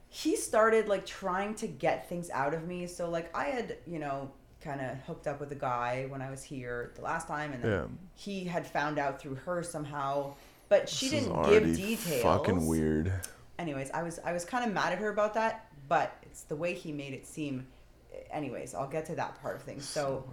S3: he started like trying to get things out of me. So like I had, you know, kind of hooked up with a guy when I was here the last time, and then
S2: Yeah.
S3: he had found out through her somehow, but she
S2: This
S3: didn't give details.
S2: Fucking weird.
S3: Anyways, I was I was kind of mad at her about that, but it's the way he made it seem. Anyways, I'll get to that part of things. So,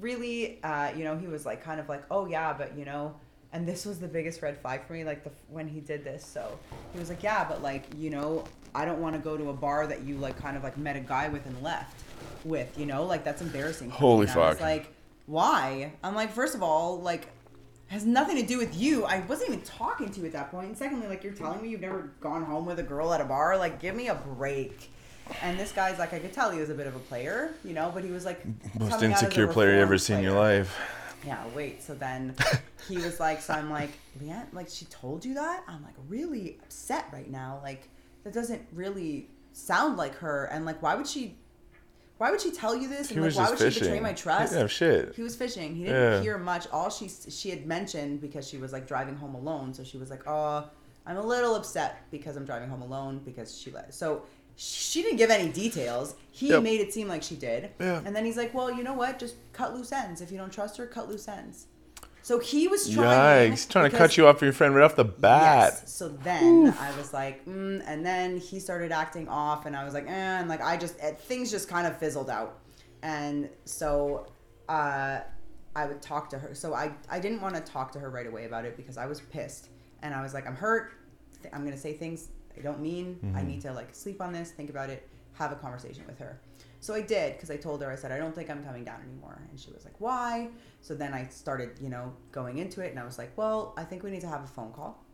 S3: really, uh, you know, he was like kind of like, oh yeah, but you know, and this was the biggest red flag for me, like the when he did this. So he was like, yeah, but like you know, I don't want to go to a bar that you like kind of like met a guy with and left with, you know, like that's embarrassing.
S2: Holy
S3: And I was
S2: fuck.
S3: like, why? I'm like, first of all, like. Has nothing to do with you. I wasn't even talking to you at that point. And secondly, like you're telling me you've never gone home with a girl at a bar. Like, give me a break. And this guy's like, I could tell he was a bit of a player, you know, but he was like
S2: Most
S3: coming out as a
S2: insecure player you ever seen in your life.
S3: Yeah, wait. So then he was like, so I'm like, Leanne, like she told you that? I'm like really upset right now. Like that doesn't really sound like her. And like, why would she? Why would she tell you this?
S2: He
S3: like,
S2: was
S3: why would she betray my trust?
S2: Yeah, shit.
S3: He was fishing. He didn't
S2: Yeah.
S3: hear much. All she she had mentioned because she was like driving home alone. So she was like, "Oh, I'm a little upset because I'm driving home alone because she let." So she didn't give any details. He
S2: Yep.
S3: made it seem like she did.
S2: Yeah.
S3: And then he's like, "Well, you know what? Just cut loose ends. If you don't trust her, cut loose ends." So he was trying.
S2: Yikes! Trying to cut you off for your friend right off the bat.
S3: Yes. So then I was like, mm, and then he started acting off, and I was like, eh, and like I just eh, things just kind of fizzled out, and so uh, I would talk to her. So I I didn't want to talk to her right away about it because I was pissed, and I was like, I'm hurt. I'm gonna say things I don't mean. I mm-hmm. need to like sleep on this, think about it, have a conversation with her. So I did because I told her I said I don't think I'm coming down anymore, and she was like, "Why?" So then I started, you know, going into it, and I was like, "Well, I think we need to have a phone call."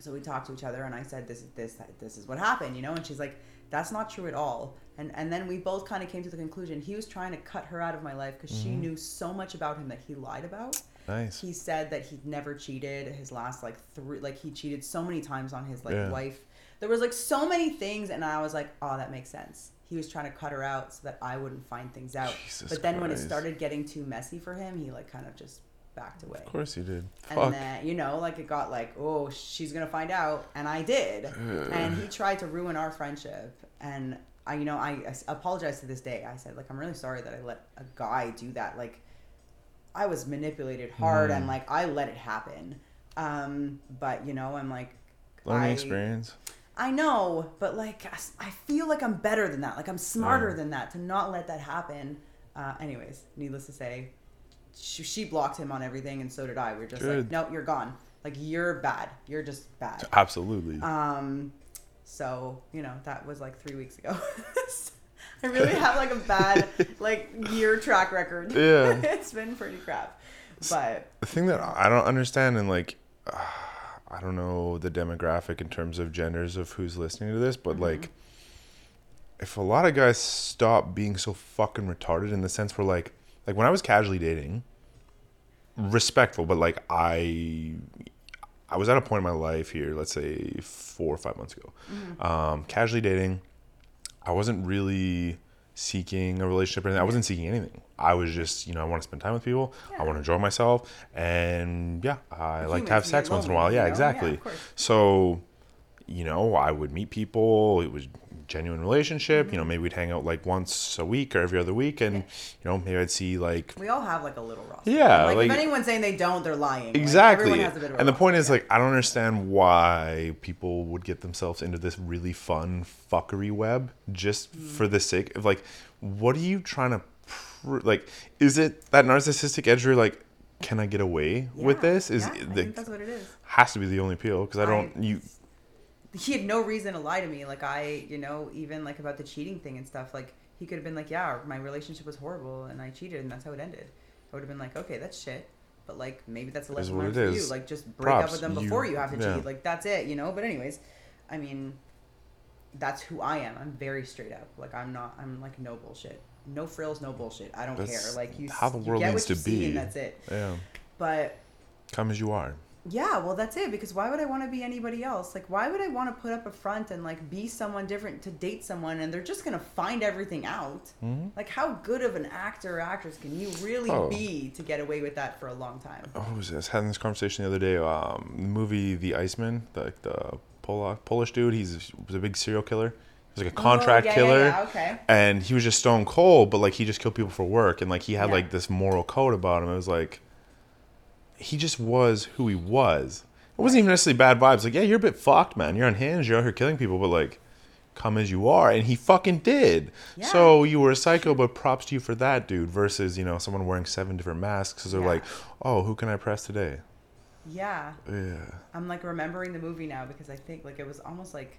S3: So we talked to each other, and I said, "This is this this is what happened," you know, and she's like, "That's not true at all." And and then we both kind of came to the conclusion he was trying to cut her out of my life because she mm-hmm. knew so much about him that he lied about.
S2: Nice.
S3: He said that he'd never cheated. His last like three, like he cheated so many times on his like
S2: Yeah.
S3: wife. There was like so many things, and I was like, "Oh, that makes sense." He was trying to cut her out so that I wouldn't find things out.
S2: Jesus
S3: but then when it started getting too messy for him, he like kind of just backed away.
S2: Of course he did.
S3: And
S2: Fuck.
S3: then, you know, like it got like, oh, she's gonna find out, and I did. and he tried to ruin our friendship, and I, you know, I apologize to this day. I said, like, I'm really sorry that I let a guy do that. Like, I was manipulated hard, and like I let it happen. Um, but you know, I'm like,
S2: Learning
S3: I-
S2: experience.
S3: I know, but like I feel like I'm better than that. Like I'm smarter than that to not let that happen. Uh, anyways, needless to say, she, she blocked him on everything, and so did I. We are just like,
S2: Good.
S3: no, you're gone. Like you're bad. You're just bad.
S2: Absolutely.
S3: Um, so you know that was like three weeks ago. I really have like a bad like year track record.
S2: Yeah.
S3: it's been pretty crap. But
S2: the thing that I don't understand and like uh, I don't know the demographic in terms of genders of who's listening to this, but
S3: Mm-hmm.
S2: like if a lot of guys stop being so fucking retarded in the sense where like like when I was casually dating, respectful, but like I I was at a point in my life here, let's say four or five months ago, um, casually dating. I wasn't really seeking a relationship or anything. I wasn't seeking anything. I was just, you know, I want to spend time with people. I want to enjoy myself. And yeah, I like to have sex once in a while.
S3: you
S2: Yeah,
S3: know?
S2: Exactly.
S3: course.
S2: so you know, I would meet people. It was genuine relationship. You know, maybe we'd hang out like once a week or every other week, and you know, maybe I'd see like
S3: We all have like a little roster.
S2: Yeah,
S3: Like,
S2: like-
S3: if anyone's saying they don't, they're lying.
S2: Exactly.
S3: everyone has a bit of a
S2: and the point is
S3: yeah.
S2: like I don't understand why people would get themselves into this really fun fuckery web just
S3: Mm.
S2: for the sake of like, what are you trying to, like, is it that narcissistic edge? Where like, can I get away with this? Is
S3: yeah,
S2: the,
S3: that's what it is.
S2: has to be the only appeal because I don't
S3: I-
S2: you
S3: he had no reason to lie to me. Like I, you know, even like about the cheating thing and stuff. Like he could have been like, yeah, my relationship was horrible and I cheated and that's how it ended. I would have been like, okay, that's shit. But like maybe that's a lesson learned for you. Like just break up with them
S2: You-
S3: before you have to
S2: yeah.
S3: cheat. Like that's it, you know. But anyways, I mean, that's who I am. I'm very straight up. Like I'm not. I'm like no bullshit. No frills, no bullshit. I don't
S2: That's
S3: care. Like you,
S2: how the
S3: you
S2: world
S3: get
S2: needs to be.
S3: and that's it.
S2: yeah
S3: But
S2: come as you are.
S3: yeah, well, that's it. Because why would I want to be anybody else? Like, why would I want to put up a front and like be someone different to date someone, and they're just gonna find everything out?
S2: Mhm.
S3: Like, how good of an actor or actress can you really
S2: Oh.
S3: be to get away with that for a long time?
S2: Oh, who was this? Having this conversation the other day. Um, the movie The Iceman, the the Polish Polish dude. He's a big serial killer. He was like a oh, contract
S3: Oh, yeah,
S2: killer.
S3: Yeah, yeah, okay.
S2: and he was just stone cold but like he just killed people for work. And like he had like this moral code about him. It was like he just was who he was. It wasn't even necessarily bad vibes. Like yeah you're a bit fucked man. You're unhinged you're out here killing people but like come as you are. And he fucking did.
S3: Yeah.
S2: so you were a psycho but props to you for that dude versus you know someone wearing seven different masks. Because they're
S3: Yeah.
S2: like oh who can i press today?
S3: Yeah,
S2: yeah.
S3: I'm like remembering the movie now because I think like it was almost like.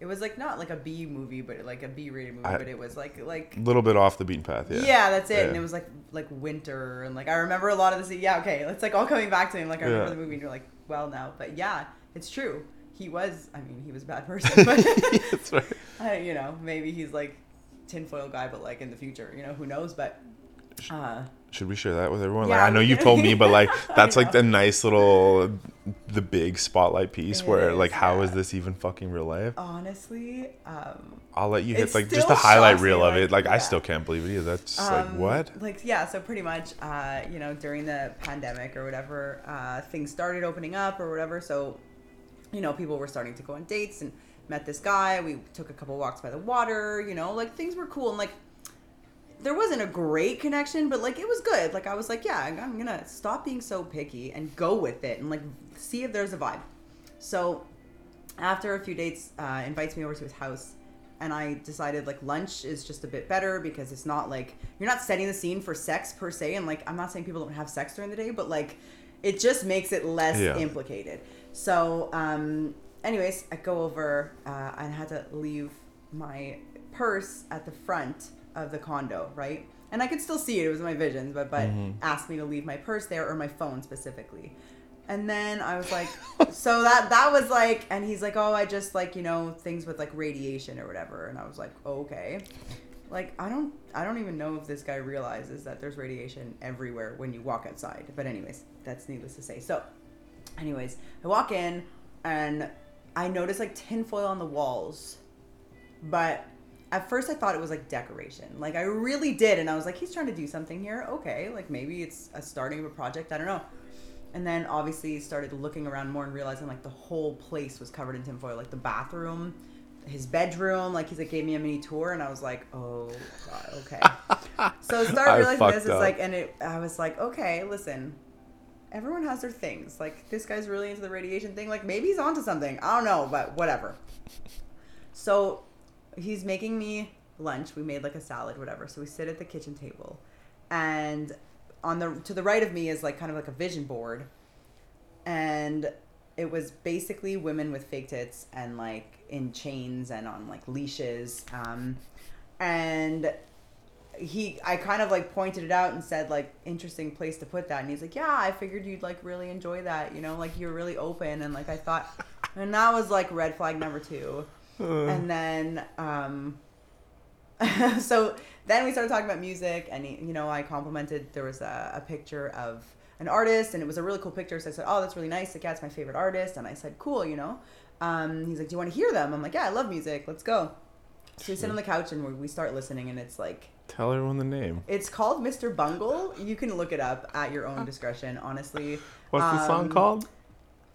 S3: It was like not like a B movie, but like a B-rated movie,
S2: I-
S3: but it was like like
S2: a little bit off the beaten path yeah
S3: Yeah, that's it. And it was like like winter and like I remember a lot of the yeah, okay. It's like all coming back to me. Like I remember
S2: Yeah.
S3: the movie and you're like, well now. But yeah, it's true. He was I mean, he was a bad person, but
S2: that's right
S3: I, you know, maybe he's like tinfoil guy, but like in the future, you know, who knows? But uh
S2: Should we share that with everyone?
S3: Yeah,
S2: like I know you've told me, but like that's like the nice little, the big spotlight piece
S3: It
S2: where
S3: is,
S2: like how is
S3: yeah.
S2: this even fucking real life?
S3: honestly, um
S2: I'll let you hit like just the highlight reel of it. Like I still can't believe it either. That's just like
S3: Um,
S2: what?
S3: Like yeah, so pretty much, uh, you know, during the pandemic or whatever, uh, things started opening up or whatever. So, you know, people were starting to go on dates and met this guy. We took a couple walks by the water. You know, like things were cool and like there wasn't a great connection, but like it was good. Like I was like, yeah, I'm gonna stop being so picky and go with it and like see if there's a vibe. So after a few dates, uh, invites me over to his house, and I decided like lunch is just a bit better because it's not like you're not setting the scene for sex per se. And like I'm not saying people don't have sex during the day, but like it just makes it less
S2: Yeah.
S3: implicated. So, um, anyways, I go over uh, and had to leave my purse at the front of the condo, right? And I could still see it; it was in my visions, but but mm-hmm. asked me to leave my purse there or my phone specifically. And then I was like, so that that was like, and he's like, oh, I just like you know things with like radiation or whatever, and I was like, okay, like I don't I don't even know if this guy realizes that there's radiation everywhere when you walk outside. But anyways, that's needless to say. So, anyways, I walk in and I notice like tinfoil on the walls, but at first I thought it was like decoration. Like I really did, and I was like, he's trying to do something here. Okay, like maybe it's a starting of a project. I don't know. And then obviously started looking around more and realizing like the whole place was covered in tinfoil, like the bathroom, his bedroom. Like he's like gave me a mini tour, and I was like, oh god, okay. so I started realizing this is like, and it, I was like, okay, listen, everyone has their things. Like this guy's really into the radiation thing. Like maybe he's onto something. I don't know, but whatever. So he's making me lunch. We made like a salad, whatever. So we sit at the kitchen table, and on the to the right of me is like kind of like a vision board, and it was basically women with fake tits and like in chains and on like leashes, um, and he I kind of like pointed it out and said like interesting place to put that. And he's like yeah I figured you'd like really enjoy that. You know like you're really open. And like I thought and that was like red flag number two and then um so then we started talking about music and he, you know I complimented there was a, a picture of an artist and it was a really cool picture so I said oh that's really nice like yeah it's my favorite artist and I said cool you know um he's like do you want to hear them I'm like yeah I love music let's go so we sit on the couch and we- we start listening and it's like
S2: Tell everyone the name.
S3: it's called Mr. Bungle. You can look it up at your own discretion, honestly.
S2: What's the song
S3: Um,
S2: called?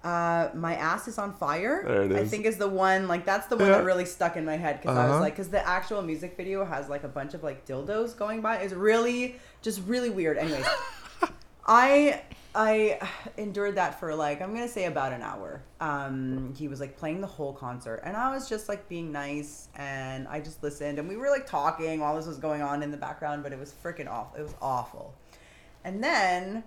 S3: Uh, my ass is on fire.
S2: There it
S3: I think is the one like that's the one
S2: Yeah.
S3: that really stuck in my head because I was
S2: Uh-huh.
S3: like, because the actual music video has like a bunch of like dildos going by. It's really just really weird. Anyways, I I endured that for like I'm gonna say about an hour. Um, he was like playing the whole concert, and I was just like being nice, and I just listened, and we were like talking while this was going on in the background, but it was freaking awful. It was awful. And then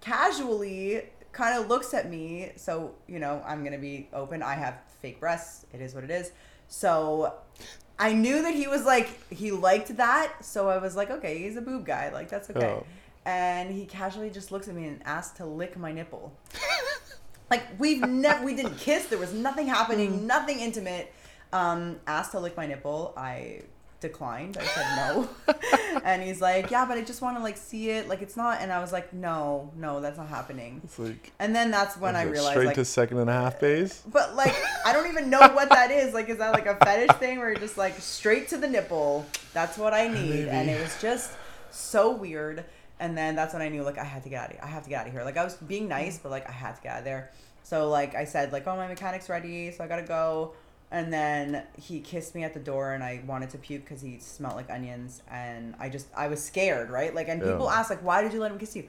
S3: casually kind of looks at me. So, you know, I'm going to be open. I have fake breasts. It is what it is. So I knew that he was like, he liked that. So I was like, okay, he's a boob guy. Like, that's okay.
S2: Oh.
S3: And he casually just looks at me and asks to lick my nipple. like, we've never, we didn't kiss. There was nothing happening, nothing intimate. Um, asked to lick my nipple. I declined. I said no. and he's like, yeah, but I just want to like see it. Like it's not. And I was like, no, no, that's not happening.
S2: It's like
S3: And then that's when I realized,
S2: straight
S3: like,
S2: to second and a half base.
S3: but like I don't even know what that is. Like, is that like a fetish thing where you're just like straight to the nipple? That's what I need. And it was just so weird. And then that's when I knew like I had to get out of here. I have to get out of here. Like I was being nice, but like I had to get out of there. So like I said, like, oh my mechanic's ready, so I gotta go. And then he kissed me at the door, and I wanted to puke because he smelled like onions, and I just I was scared, right? Like, and
S2: Yeah.
S3: people ask like, why did you let him kiss you?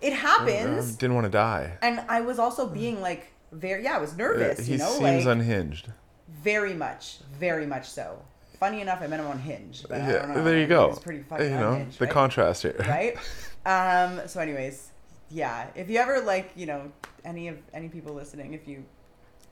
S3: It
S2: I
S3: happens,
S2: didn't want to die.
S3: and I was also being like very yeah, I was nervous.
S2: Uh, he
S3: you know,
S2: seems
S3: like
S2: unhinged.
S3: very much, very much so. Funny enough, I met him on Hinge. I
S2: Yeah, there you go.
S3: was pretty fucking
S2: You know
S3: unhinged,
S2: the
S3: right?
S2: contrast here.
S3: right? Um, so, anyways, yeah. If you ever like, you know, any of any people listening, if you,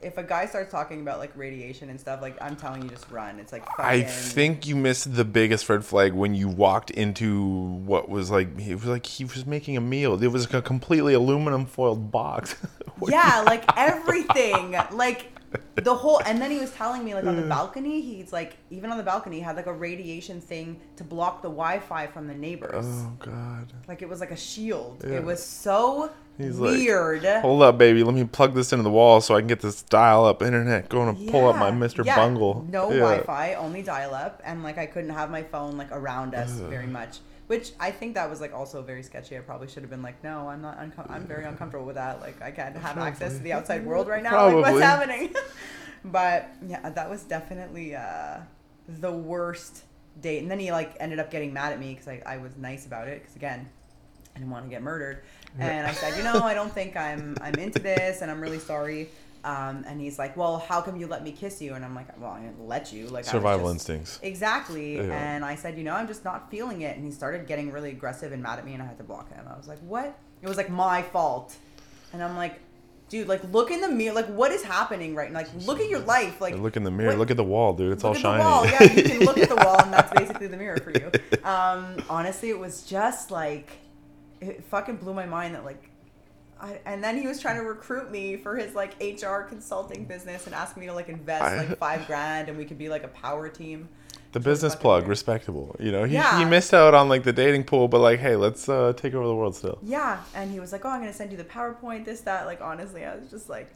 S3: if a guy starts talking about like radiation and stuff, like I'm telling you, just run. It's like fucking.
S2: I think you missed the biggest red flag when you walked into what was like it was like he was making a meal. It was like a completely aluminum foiled box.
S3: Yeah, like everything, like the whole. And then he was telling me like on the balcony, he's like even on the balcony he had like a radiation thing to block the Wi-Fi from the neighbors.
S2: Oh god.
S3: Like it was like a shield.
S2: Yeah.
S3: It was so
S2: He's like,
S3: weird.
S2: Hold up, baby. Let me plug this into the wall so I can get this dial-up internet going to pull up my Mr.
S3: yeah,
S2: Bungle.
S3: No
S2: Yeah.
S3: Wi-Fi, only dial-up, and like I couldn't have my phone like around us very much. Which I think that was like also very sketchy. I probably should have been like, no, I'm not. Uncom- I'm very uncomfortable with that. Like I can't have access to the outside world right now. Like what's happening? but yeah, that was definitely uh, the worst date. And then he like ended up getting mad at me because I, I was nice about it. Because again, I didn't want to get murdered. And I said, you know, I don't think I'm I'm into this, and I'm really sorry. Um, and he's like, well, how come you let me kiss you? And I'm like, well, I didn't let you. Like
S2: Survival
S3: just-
S2: instincts.
S3: Exactly.
S2: Yeah.
S3: And I said, you know, I'm just not feeling it. And he started getting really aggressive and mad at me, and I had to block him. I was like, what? It was like my fault. And I'm like, dude, like look in the mirror. Like what is happening right now? Like look at your life. Like
S2: look in the mirror.
S3: what-
S2: Look at the wall, dude. It's all
S3: look
S2: shiny.
S3: at the wall. Yeah, you can look at the wall, and that's basically the mirror for you. Um, honestly, it was just like it fucking blew my mind that like. I, and then he was trying to recruit me for his like HR consulting business and asked me to like invest
S2: I-
S3: like five grand and we could be like a power team.
S2: the business plug,
S3: weird.
S2: respectable. You know, he, he missed out on like the dating pool, but like, hey, let's uh, take over the world still.
S3: Yeah, and he was like, "Oh, I'm gonna send you the PowerPoint, this, that." Like honestly, I was just like,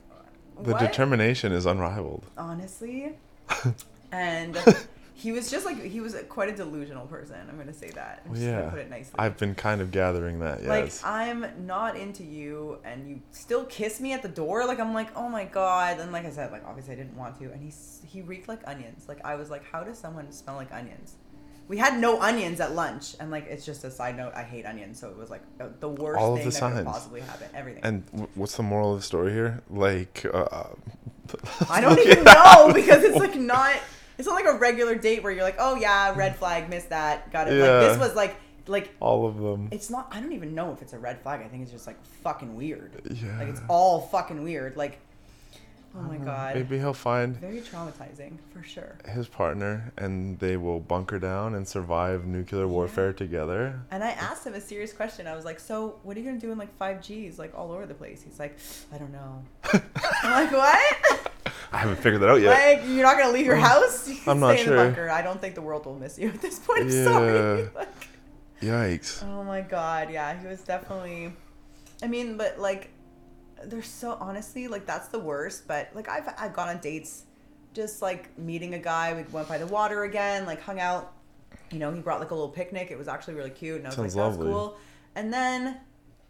S2: The determination is unrivaled.
S3: honestly. and he was just like he was quite a delusional person. I'm gonna say that. I'm just gonna
S2: yeah,
S3: put it nicely.
S2: I've been kind of gathering that. Yes.
S3: Like I'm not into you, and you still kiss me at the door. Like I'm like, oh my god. And like I said, like obviously I didn't want to. And he he reeked like onions. Like I was like, how does someone smell like onions? We had no onions at lunch, and like it's just a side note. I hate onions, so it was like the- the worst
S2: All of
S3: thing
S2: the
S3: that could
S2: signs.
S3: possibly happen. Everything.
S2: and w- what's the moral of the story here? Like, uh,
S3: I don't even know because it's like not. It's not like a regular date where you're like, oh yeah, red flag, missed that, got it.
S2: Yeah.
S3: Like this was like like
S2: all of them.
S3: it's not. I don't even know if it's a red flag. I think it's just like fucking weird.
S2: Yeah.
S3: Like it's all fucking weird. Like, oh my god,
S2: Maybe he'll find
S3: very traumatizing for sure.
S2: his partner, and they will bunker down and survive nuclear warfare together.
S3: And I asked him a serious question. I was like, so what are you gonna do in like five Gs, like all over the place? He's like, I don't know. I'm like, what?
S2: I haven't figured that out yet.
S3: Like you're not gonna leave your house? You can
S2: I'm not
S3: in
S2: sure.
S3: the bunker. I don't think the world will miss you at this point. I'm sorry.
S2: Yeah.
S3: Like,
S2: Yikes.
S3: Oh my god, yeah, he was definitely. I mean, but like, they're so honestly like that's the worst. But like I've I've gone on dates, just like meeting a guy. We went by the water again, like hung out. You know, he brought like a little picnic. It was actually really cute, and I was
S2: Sounds
S3: like, that's
S2: lovely.
S3: cool. And then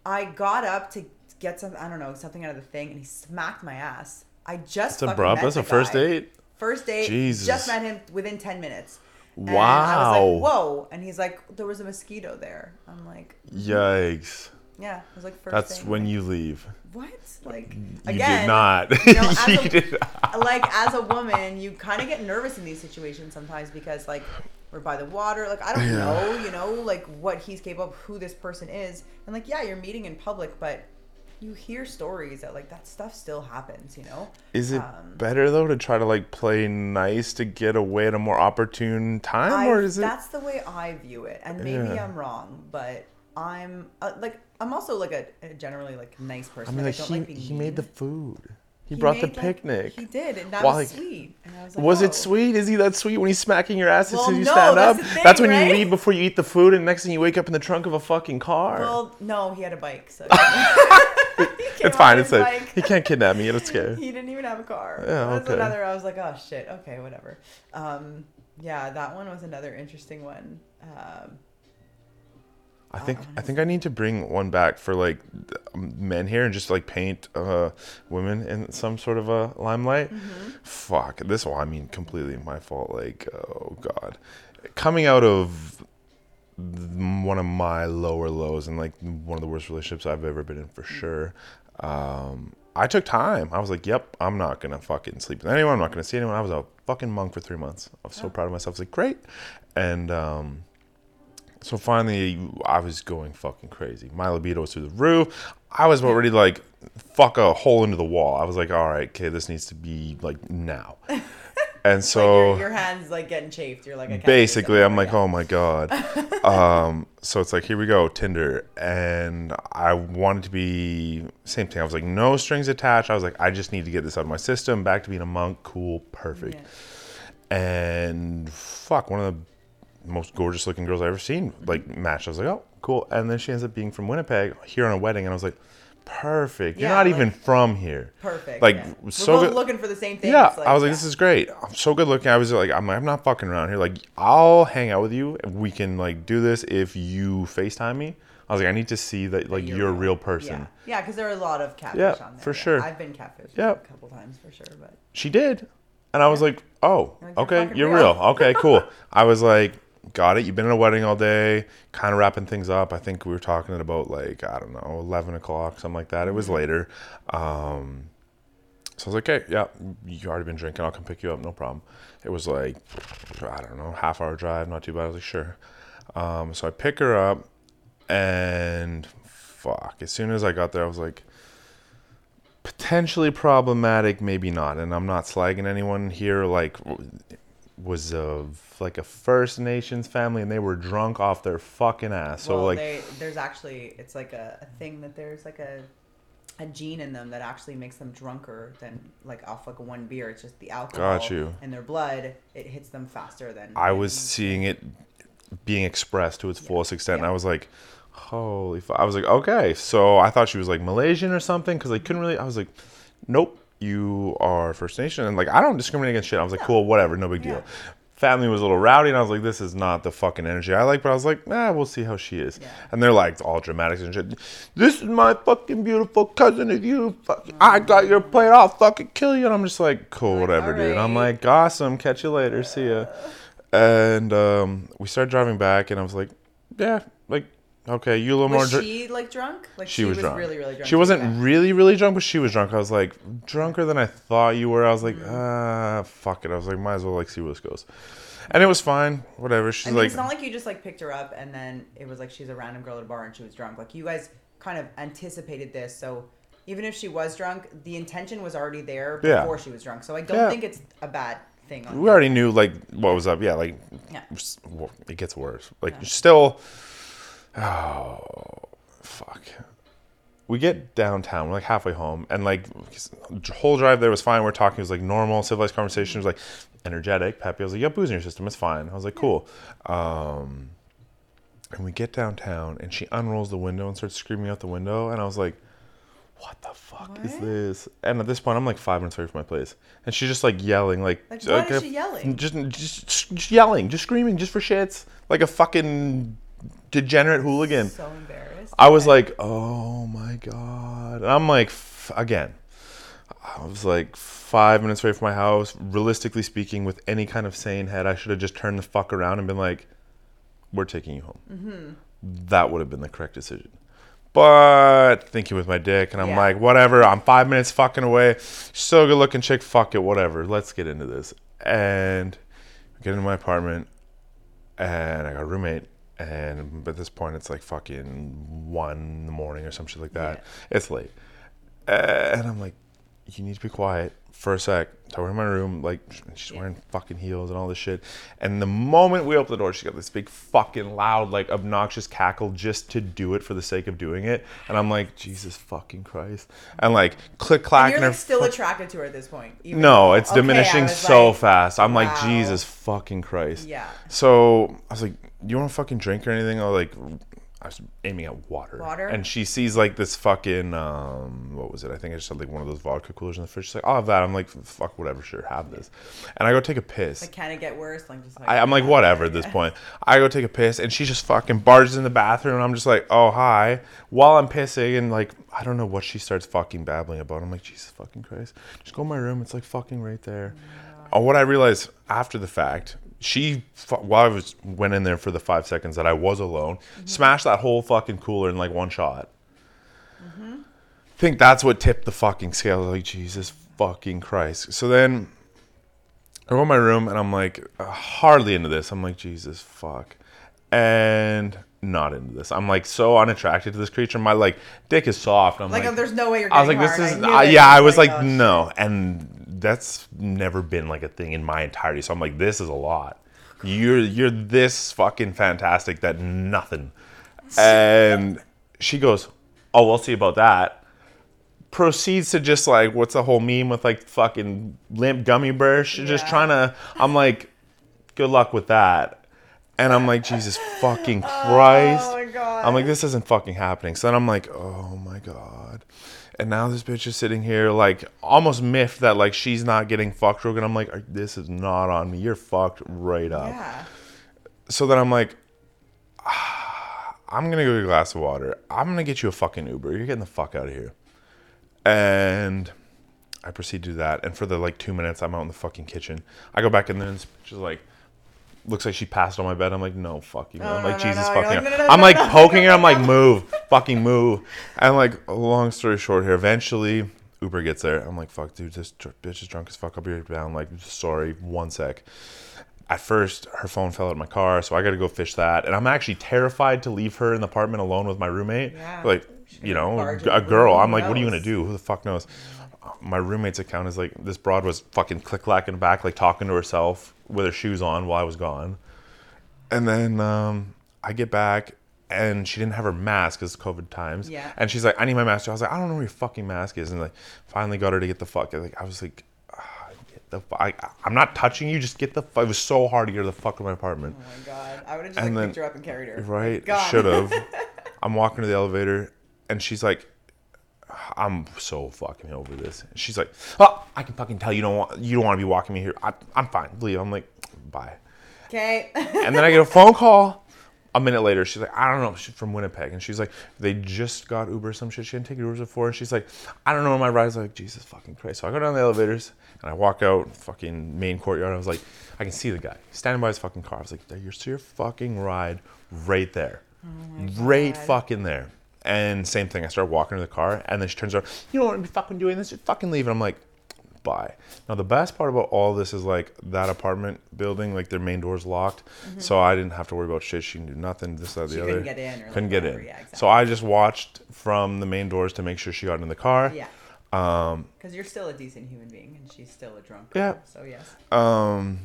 S3: I got up to get some I don't know something out of the thing, and he smacked my ass. I just
S2: That's a
S3: fucking met
S2: That's a first date.
S3: First date.
S2: Jesus.
S3: Just met him within ten minutes. And I
S2: Wow.
S3: was like, whoa, and he's like, there was a mosquito there. I'm like, hmm.
S2: Yikes.
S3: yeah. I was like, first.
S2: That's
S3: thing.
S2: when you leave.
S3: What? Like
S2: You
S3: again?
S2: did not.
S3: you know,
S2: You
S3: a-
S2: did
S3: like as a woman, you kind of get nervous in these situations sometimes because like we're by the water. Like I don't
S2: Yeah.
S3: know, you know, like what he's capable of, who this person is, and like yeah, you're meeting in public, but you hear stories that like that stuff still happens. You know.
S2: Is it
S3: Um,
S2: better though to try to like play nice to get away at a more opportune time,
S3: I,
S2: or is it?
S3: that's the way I view it, and maybe
S2: Yeah.
S3: I'm wrong, but I'm uh, like I'm also like a, a generally like nice
S2: I
S3: person.
S2: mean, like
S3: I don't
S2: he
S3: like being
S2: he made the food. He,
S3: He
S2: brought the
S3: made, like-
S2: picnic.
S3: he did, and that was sweet. And I was like,
S2: Was
S3: oh.
S2: it sweet? Is he that sweet when he's smacking your ass as
S3: Well,
S2: soon as you
S3: no,
S2: stand
S3: that's
S2: up?
S3: thing,
S2: that's when
S3: right?
S2: you leave before you eat the food, and next thing you wake up in the trunk of a fucking car.
S3: Well, no, he had a bike, so
S2: it's fine. It's like he can't kidnap me. It's scary.
S3: He didn't even have a car.
S2: Yeah,
S3: That's
S2: okay.
S3: another. I was like, oh shit. Okay, whatever. Um, yeah, that one was another interesting one. Um,
S2: I think I think I need to bring one back for like men here and just like paint uh, women in some sort of a limelight.
S3: Mm-hmm.
S2: Fuck this one. I mean, completely my fault. Like, oh god, coming out of one of my lower lows and like one of the worst relationships I've ever been in for
S3: Mm.
S2: sure. Um, I took time. I was like, yep, I'm not gonna fucking sleep with anyone. I'm not gonna see anyone. I was a fucking monk for three months. I was so
S3: Oh.
S2: proud of myself. I was like, great, and um. So finally, I was going fucking crazy. My libido was through the roof. I was already like, fuck a hole into the wall. I was like, all right, okay, this needs to be like now. And so
S3: like your, your hands like getting chafed. You're like, I
S2: basically, I'm like, oh my god. um, so it's like, here we go, Tinder, and I wanted to be same thing. I was like, no strings attached. I was like, I just need to get this out of my system. Back to being a monk. Cool, perfect
S3: Yeah.
S2: and fuck, one of the most gorgeous looking girls I've ever seen. Like match. I was like, oh, cool. And then she ends up being from Winnipeg here on a wedding, and I was like, perfect. You're
S3: Yeah,
S2: not
S3: like-
S2: even from here.
S3: Perfect.
S2: Like,
S3: yeah. We're
S2: so
S3: both
S2: good-
S3: looking for the same thing.
S2: Yeah,
S3: It's
S2: I was like,
S3: yeah.
S2: this is great. I'm so good looking. I was like, I'm, I'm not fucking around here. Like, I'll hang out with you. We can like do this if you Facetime me. I was like, I need to see that like you're, a real person.
S3: Yeah, yeah, because there are a lot of catfish
S2: Yeah,
S3: on there.
S2: for sure.
S3: I've been catfished
S2: Yeah.
S3: a couple times for sure, but
S2: She did. And I was like, oh,
S3: You're
S2: okay, you're
S3: real.
S2: real. Okay, cool. I was like, got it. You've been in a wedding all day, kind of wrapping things up. I think we were talking at about like, I don't know, 11 o'clock, something like that. It
S3: Mm-hmm.
S2: was later. Um, so I was like, okay, yeah, you already been drinking. I'll come pick you up. No problem. It was like, I don't know, half hour drive, not too bad. I was like, sure. Um, so I pick her up and fuck, as soon as I got there, I was like, potentially problematic, maybe not. And I'm not slagging anyone here. Like, was of like a First Nations family, and they were drunk off their fucking ass. So
S3: well,
S2: like,
S3: they, there's actually it's like a, a thing that there's like a a gene in them that actually makes them drunker than like off like one beer. It's just the alcohol
S2: Got you.
S3: in their blood. It hits them faster than
S2: I was seeing it being expressed to its fullest extent, and I was like, holy! F-. I was like, okay. So I thought she was like Malaysian or something because I couldn't really. I was like, nope, you are First Nation, and like I don't discriminate against shit. I was like, cool, whatever, no big deal.
S3: Yeah.
S2: Family was a little rowdy, and I was like, this is not the fucking energy I like. But I was like, ah, we'll see how she is.
S3: Yeah.
S2: And they're like all dramatics and shit. This is my fucking beautiful cousin of you. I got your plate. I'll fucking kill you. And I'm just like, cool,
S3: Like,
S2: whatever, dude. I'm like, awesome. Catch you later. See ya. And um, we started driving back, and I was like, yeah, like, okay, you a little
S3: Was
S2: more. dr-
S3: she like drunk? Like
S2: she, was, drunk.
S3: really really drunk.
S2: She wasn't
S3: Okay.
S2: really, really drunk, but she was drunk. I was like, drunker than I thought you were. I was like,
S3: Mm.
S2: ah, fuck it. I was like, might as well like see where this goes. And it was fine. Whatever. She's
S3: I mean,
S2: like,
S3: it's not like you just like picked her up and then it was like she's a random girl at a bar and she was drunk. Like you guys kind of anticipated this, so even if she was drunk, the intention was already there
S2: Yeah.
S3: before she was drunk. So I don't
S2: Yeah.
S3: think it's a bad thing. On
S2: we already knew like what was up. Yeah, like
S3: Yeah.
S2: it gets worse. Like
S3: Yeah.
S2: still, oh fuck. We get downtown, we're like halfway home, and like whole drive there was fine. We're talking, it was like normal, civilized conversation. It was like energetic, peppy. I was like, "You have booze in your system, it's fine." I was like, "Cool." Um, and we get downtown, and she unrolls the window and starts screaming out the window, and I was like, "What the fuck is this?" And at this point, I'm like five minutes away from my place, and she's just like yelling, like,
S3: Like, what is
S2: a-
S3: she yelling?
S2: Just, just, just yelling, just screaming, just for shits, like a fucking degenerate hooligan.
S3: So embarrassed.
S2: I was like, oh my god. And I'm like, f- again, I was like five minutes away from my house. Realistically speaking, with any kind of sane head, I should have just turned the fuck around and been like, we're taking you home. Mm-hmm. That would have been the correct decision. But thinking with my dick, and I'm
S3: Yeah.
S2: like, whatever. I'm five minutes fucking away. So good looking chick. Fuck it, whatever. Let's get into this. And I get into my apartment, and I got a roommate. And at this point, it's like fucking one in the morning or some shit like that. It's late, eh, and I'm like, you need to be quiet for a sec. So we're in my room, like she's wearing fucking heels and all this shit. And the moment we open the door, she got this big fucking loud, like obnoxious cackle just to do it for the sake of doing it. And I'm like, Jesus fucking Christ! And like click clack,
S3: And you're
S2: and
S3: like still
S2: fu-
S3: attracted to her at this point.
S2: no, it's
S3: Okay,
S2: diminishing so
S3: like,
S2: fast. I'm like. Jesus fucking Christ.
S3: Yeah.
S2: So I was like, "You want to fucking drink or anything?" I was like, I was aiming at water.
S3: Water?
S2: And she sees like this fucking um, what was it? I think I just had like one of those vodka coolers in the fridge. She's like, "I'll have that." I'm like, "Fuck, whatever, sure, have this." And I go take a piss.
S3: Like, can it get worse? Like, just like.
S2: I, I'm like, whatever at this point. I go take a piss, and she just fucking barges in the bathroom, and I'm just like, oh hi, while I'm pissing, and like, I don't know what she starts fucking babbling about. I'm like, Jesus fucking Christ, just go in my room. It's like fucking right there. Oh, what I realized after the fact, she while I was went in there for the five seconds that I was alone, smashed that whole fucking cooler in like one shot. think that's what tipped the fucking scale. Like Jesus fucking Christ. So then I go in my room and I'm like hardly into this. I'm like Jesus fuck, and not into this. I'm like so unattracted to this creature. My like dick is soft. I'm
S3: Like,
S2: like,
S3: there's no way you're
S2: I was like, this
S3: hard.
S2: is,
S3: I
S2: uh, yeah. I was like,
S3: oh,
S2: no, and that's never been like a thing in my entirety. So I'm like, this is a lot. You're you're this fucking fantastic that nothing. And she goes, oh, we'll see about that. Proceeds to just like, what's the whole meme with like fucking limp gummy bear? She's just
S3: Yeah.
S2: trying to. I'm like, good luck with that. And I'm like, Jesus fucking oh Christ.
S3: Oh my god.
S2: I'm like, this isn't fucking happening. So then I'm like, oh my god. And now this bitch is sitting here like almost miffed that like she's not getting fucked real good. I'm like, this is not on me. You're fucked right up.
S3: Yeah.
S2: So then I'm like, ah, I'm gonna go get a glass of water. I'm gonna get you a fucking Uber. You're getting the fuck out of here. And I proceed to do that. And for the like two minutes, I'm out in the fucking kitchen. I go back in there and this bitch is like, looks like she passed on my bed. I'm like, no, fuck you. I'm
S3: no,
S2: like,
S3: no,
S2: Jesus
S3: no.
S2: Fucking.
S3: like, no, no,
S2: I'm like
S3: no,
S2: poking
S3: no,
S2: her. I'm like, move, fucking move. And like, long story short here, eventually Uber gets there. I'm like, fuck, dude, this bitch is drunk as fuck. I'll be right down. Like, sorry, one sec. At first, her phone fell out of my car, so I got to go fish that. And I'm actually terrified to leave her in the apartment alone with my roommate.
S3: Yeah.
S2: Like, you know, a girl. I'm like, what are you gonna do? Who the fuck knows? My roommate's account is like this broad was fucking click clacking back, like talking to herself with her shoes on while I was gone. And then um, I get back and she didn't have her mask because COVID times.
S3: Yeah.
S2: And she's like, I need my mask. I was like, I don't know where your fucking mask is. And like, finally got her to get the fuck. Like, I was like, ah, get the I, I'm not touching you. Just get the. Fu-. It was so hard to get her the fuck to my apartment.
S3: Oh my god. I would have just
S2: And
S3: like,
S2: then-
S3: picked her up and carried her.
S2: Right? Should have. I'm walking to the elevator, and she's like, "I'm so fucking over this." And She's like, "Oh, I can fucking tell you don't want you don't want to be walking me here. I, I'm fine, leave." I'm like, "Bye."
S3: Okay.
S2: And then I get a phone call. A minute later, she's like, I don't know. She's from Winnipeg, and she's like, they just got Uber or some shit. She didn't take Ubers before, and she's like, I don't know where my ride's. Like, Jesus fucking Christ. So I go down the elevators, and I walk out, fucking main courtyard. I was like, I can see the guy standing by his fucking car. I was like, there's your fucking ride right there, oh right
S3: God.
S2: fucking there. And same thing. I start walking to the car, and then she turns around. You don't want to be fucking doing this. Just fucking leave. And I'm like, bye. Now the best part about all this is like that apartment building, like their main door's locked, so I didn't have to worry about shit. She can do nothing. This, that, the
S3: Mm-hmm. She
S2: other.
S3: couldn't get in or,
S2: couldn't get
S3: whatever.
S2: in.
S3: Yeah, exactly.
S2: So I just watched from the main doors to make sure she got in the car.
S3: yeah.
S2: Um,
S3: Because you're still a decent human being, and she's still a drunk.
S2: Yeah.
S3: So yes.
S2: um.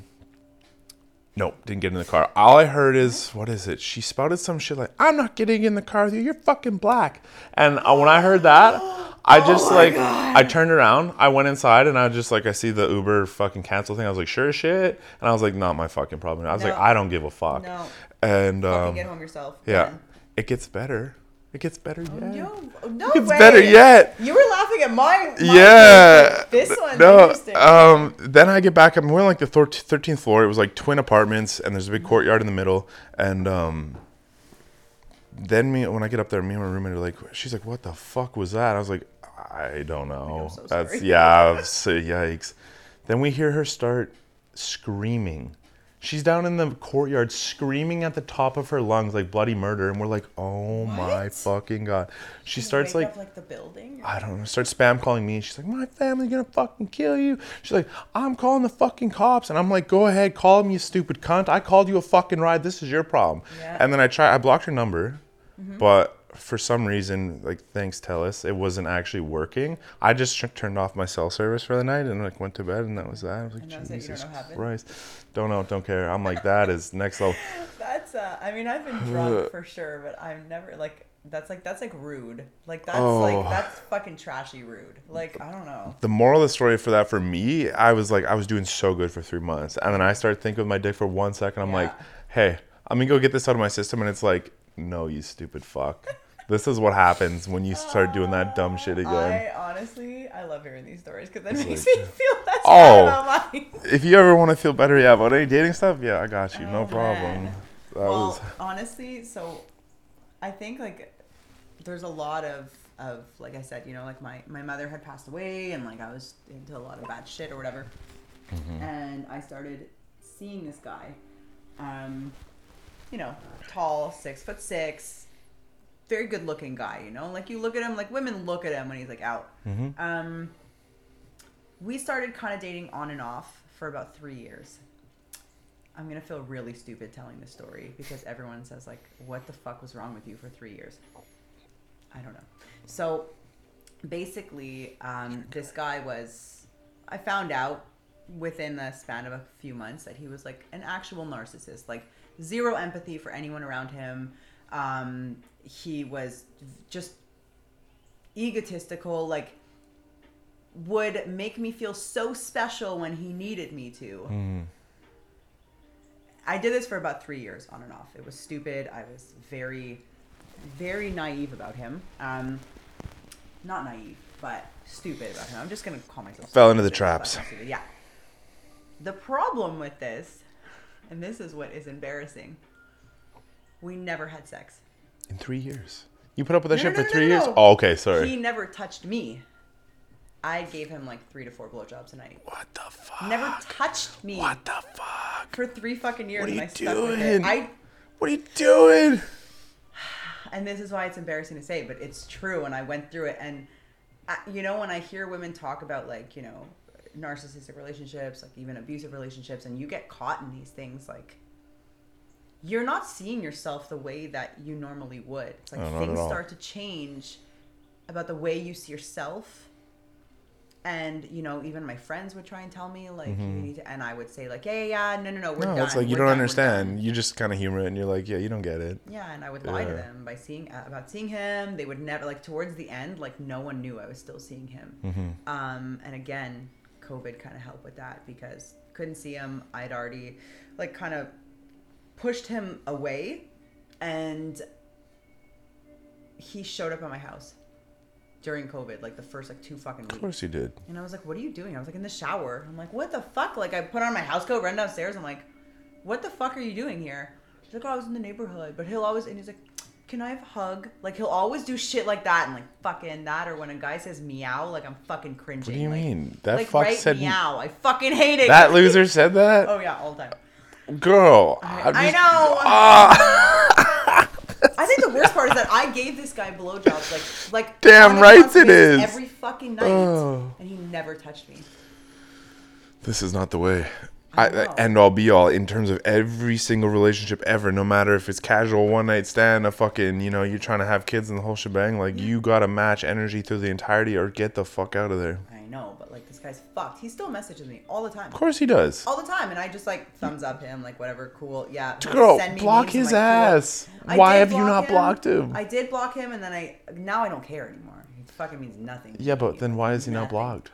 S2: Nope, didn't get in the car. All I heard is, what is it? She spouted some shit like, "I'm not getting in the car with you. You're fucking black." And uh, when I heard that, I just
S3: my
S2: like,
S3: God.
S2: I turned around, I went inside, and I was just like, I see the Uber fucking cancel thing. I was like, "Sure as shit," and I was like, "Not my fucking problem." I was like, "I don't give a fuck."
S3: No.
S2: And um,
S3: get home yourself.
S2: yeah,
S3: man.
S2: it gets better. It gets better yet.
S3: No, no
S2: It gets
S3: way.
S2: better yet.
S3: You were laughing at my. my
S2: Yeah.
S3: This one.
S2: No.
S3: interesting.
S2: Um. Then I get back. I'm we're on like the thirteenth floor. It was like twin apartments, and there's a big courtyard in the middle. And um, then me when I get up there, me and my roommate are like, she's like, what the fuck was that? I was like, I don't know.
S3: so
S2: That's yeah, so yikes. Then we hear her start screaming. She's down in the courtyard screaming at the top of her lungs like bloody murder, and we're like, oh my fucking god. She starts like
S3: up, like the building.
S2: I don't know, start spam calling me. She's like, My family's gonna fucking kill you. She's like, I'm calling the fucking cops. And I'm like, Go ahead, call me, you stupid cunt. I called you a fucking ride. This is your problem.
S3: Yeah.
S2: And then I try I blocked her number, mm-hmm. but for some reason, like thanks Telus, it wasn't actually working. I just turned off my cell service for the night and like went to bed and that was that. I was like,
S3: And that was it? Don't
S2: Jesus
S3: happened?
S2: Christ. Don't know, don't care. I'm like, that is next level.
S3: That's uh I mean I've been drunk for sure, but I'm never like that's like that's like rude. Like that's
S2: Oh.
S3: like that's fucking trashy rude. Like I don't know.
S2: the moral of the story for that for me, I was like, I was doing so good for three months. And then I started thinking with my dick for one second. I'm like, hey, I'm gonna go get this out of my system. And it's like, no, you stupid fuck. This is what happens when you start doing that dumb shit again.
S3: I honestly I love hearing these stories because it makes
S2: like-
S3: me feel less
S2: Oh.
S3: about mine.
S2: If you ever want to feel better, yeah, about any dating stuff, yeah, I got you. no
S3: Oh,
S2: problem.
S3: man.
S2: That
S3: well,
S2: was
S3: honestly, so I think like there's a lot of of like I said, you know, like my my mother had passed away and like I was into a lot of bad shit or whatever,
S2: Mm-hmm.
S3: and I started seeing this guy, um, you know, tall, six foot six, very good looking guy. You know, like you look at him, like women look at him when he's like out.
S2: Mhm.
S3: Um, we started kind of dating on and off for about three years. I'm gonna feel really stupid telling this story because everyone says like, "What the fuck was wrong with you for three years?" I don't know. So basically, um, this guy was. I found out within the span of a few months that he was like an actual narcissist, like zero empathy for anyone around him. Um, he was just egotistical, like would make me feel so special when he needed me to.
S2: Mhm.
S3: I did this for about three years on and off. It was stupid. I was very, very naive about him. Um, not naive, but stupid about him. I'm just gonna call myself.
S2: Fell into the traps.
S3: Yeah. The problem with this, and this is what is embarrassing. We never had sex.
S2: in three years. You put up with that
S3: No,
S2: shit
S3: no,
S2: for three
S3: no,
S2: years?
S3: no.
S2: Oh, okay, sorry.
S3: He never touched me. I gave him like three to four blowjobs a night.
S2: what the fuck?
S3: Never touched me
S2: What the fuck?
S3: for three fucking years,
S2: What are you
S3: I stuck with it.
S2: doing?
S3: I
S2: What are you doing?
S3: and this is why it's embarrassing to say, but it's true. And I went through it, and I, you know, when I hear women talk about like you know narcissistic relationships, like even abusive relationships, and you get caught in these things, like you're not seeing yourself the way that you normally would. It's like
S2: No,
S3: things start to change about the way you see yourself. And you know, even my friends would try and tell me like, you need to, and I would say like, yeah, yeah, yeah, no, no, no, we're
S2: Mm-hmm. No,
S3: done.
S2: it's like you
S3: we're
S2: don't
S3: done,
S2: understand. You just kind of humor it and you're like, yeah, you don't get it.
S3: Yeah, and I would lie to them by seeing uh, about seeing him. They would never like towards the end, like no one knew I was still seeing him.
S2: Mm-hmm.
S3: Um, and again, COVID kind of helped with that because couldn't see him. I'd already like kind of pushed him away, and he showed up at my house during COVID, like the first like two fucking weeks.
S2: Of course he did.
S3: And I was like, "What are you doing?" I was like, "In the shower." I'm like, "What the fuck?" Like I put on my house coat, ran downstairs. I'm like, "What the fuck are you doing here?" He's like, "Oh, I was in the neighborhood." But he'll always and he's like, "Can I have a hug?" Like he'll always do shit like that and like fucking that. Or when a guy says meow, like I'm fucking cringing.
S2: What do you
S3: like,
S2: mean? That
S3: like
S2: fuck
S3: right
S2: said
S3: meow. I fucking hate it.
S2: that loser said that.
S3: Oh yeah, all the time.
S2: Girl,
S3: I, I
S2: just-
S3: know.
S2: Ah.
S3: I think the worst part is that I gave this guy blowjobs like like
S2: Damn right it is.
S3: every fucking night,
S2: Oh.
S3: and he never touched me.
S2: this is not the way.
S3: I
S2: I, and all be all in terms of every single relationship ever, no matter if it's casual one night stand, a fucking you know you're trying to have kids and the whole shebang. Like you gotta match energy through the entirety or get the fuck out of there.
S3: Know, but like this guy's fucked. He still messages me all the time.
S2: Of course he does.
S3: All the time, and I just like thumbs up him, like whatever, cool, yeah.
S2: Girl,
S3: send me
S2: block
S3: memes,
S2: his
S3: like,
S2: ass.
S3: I
S2: Why have you not blocked him?
S3: I did block him, and then I now I don't care anymore. It fucking means nothing. to
S2: yeah,
S3: me.
S2: but then why is he not blocked?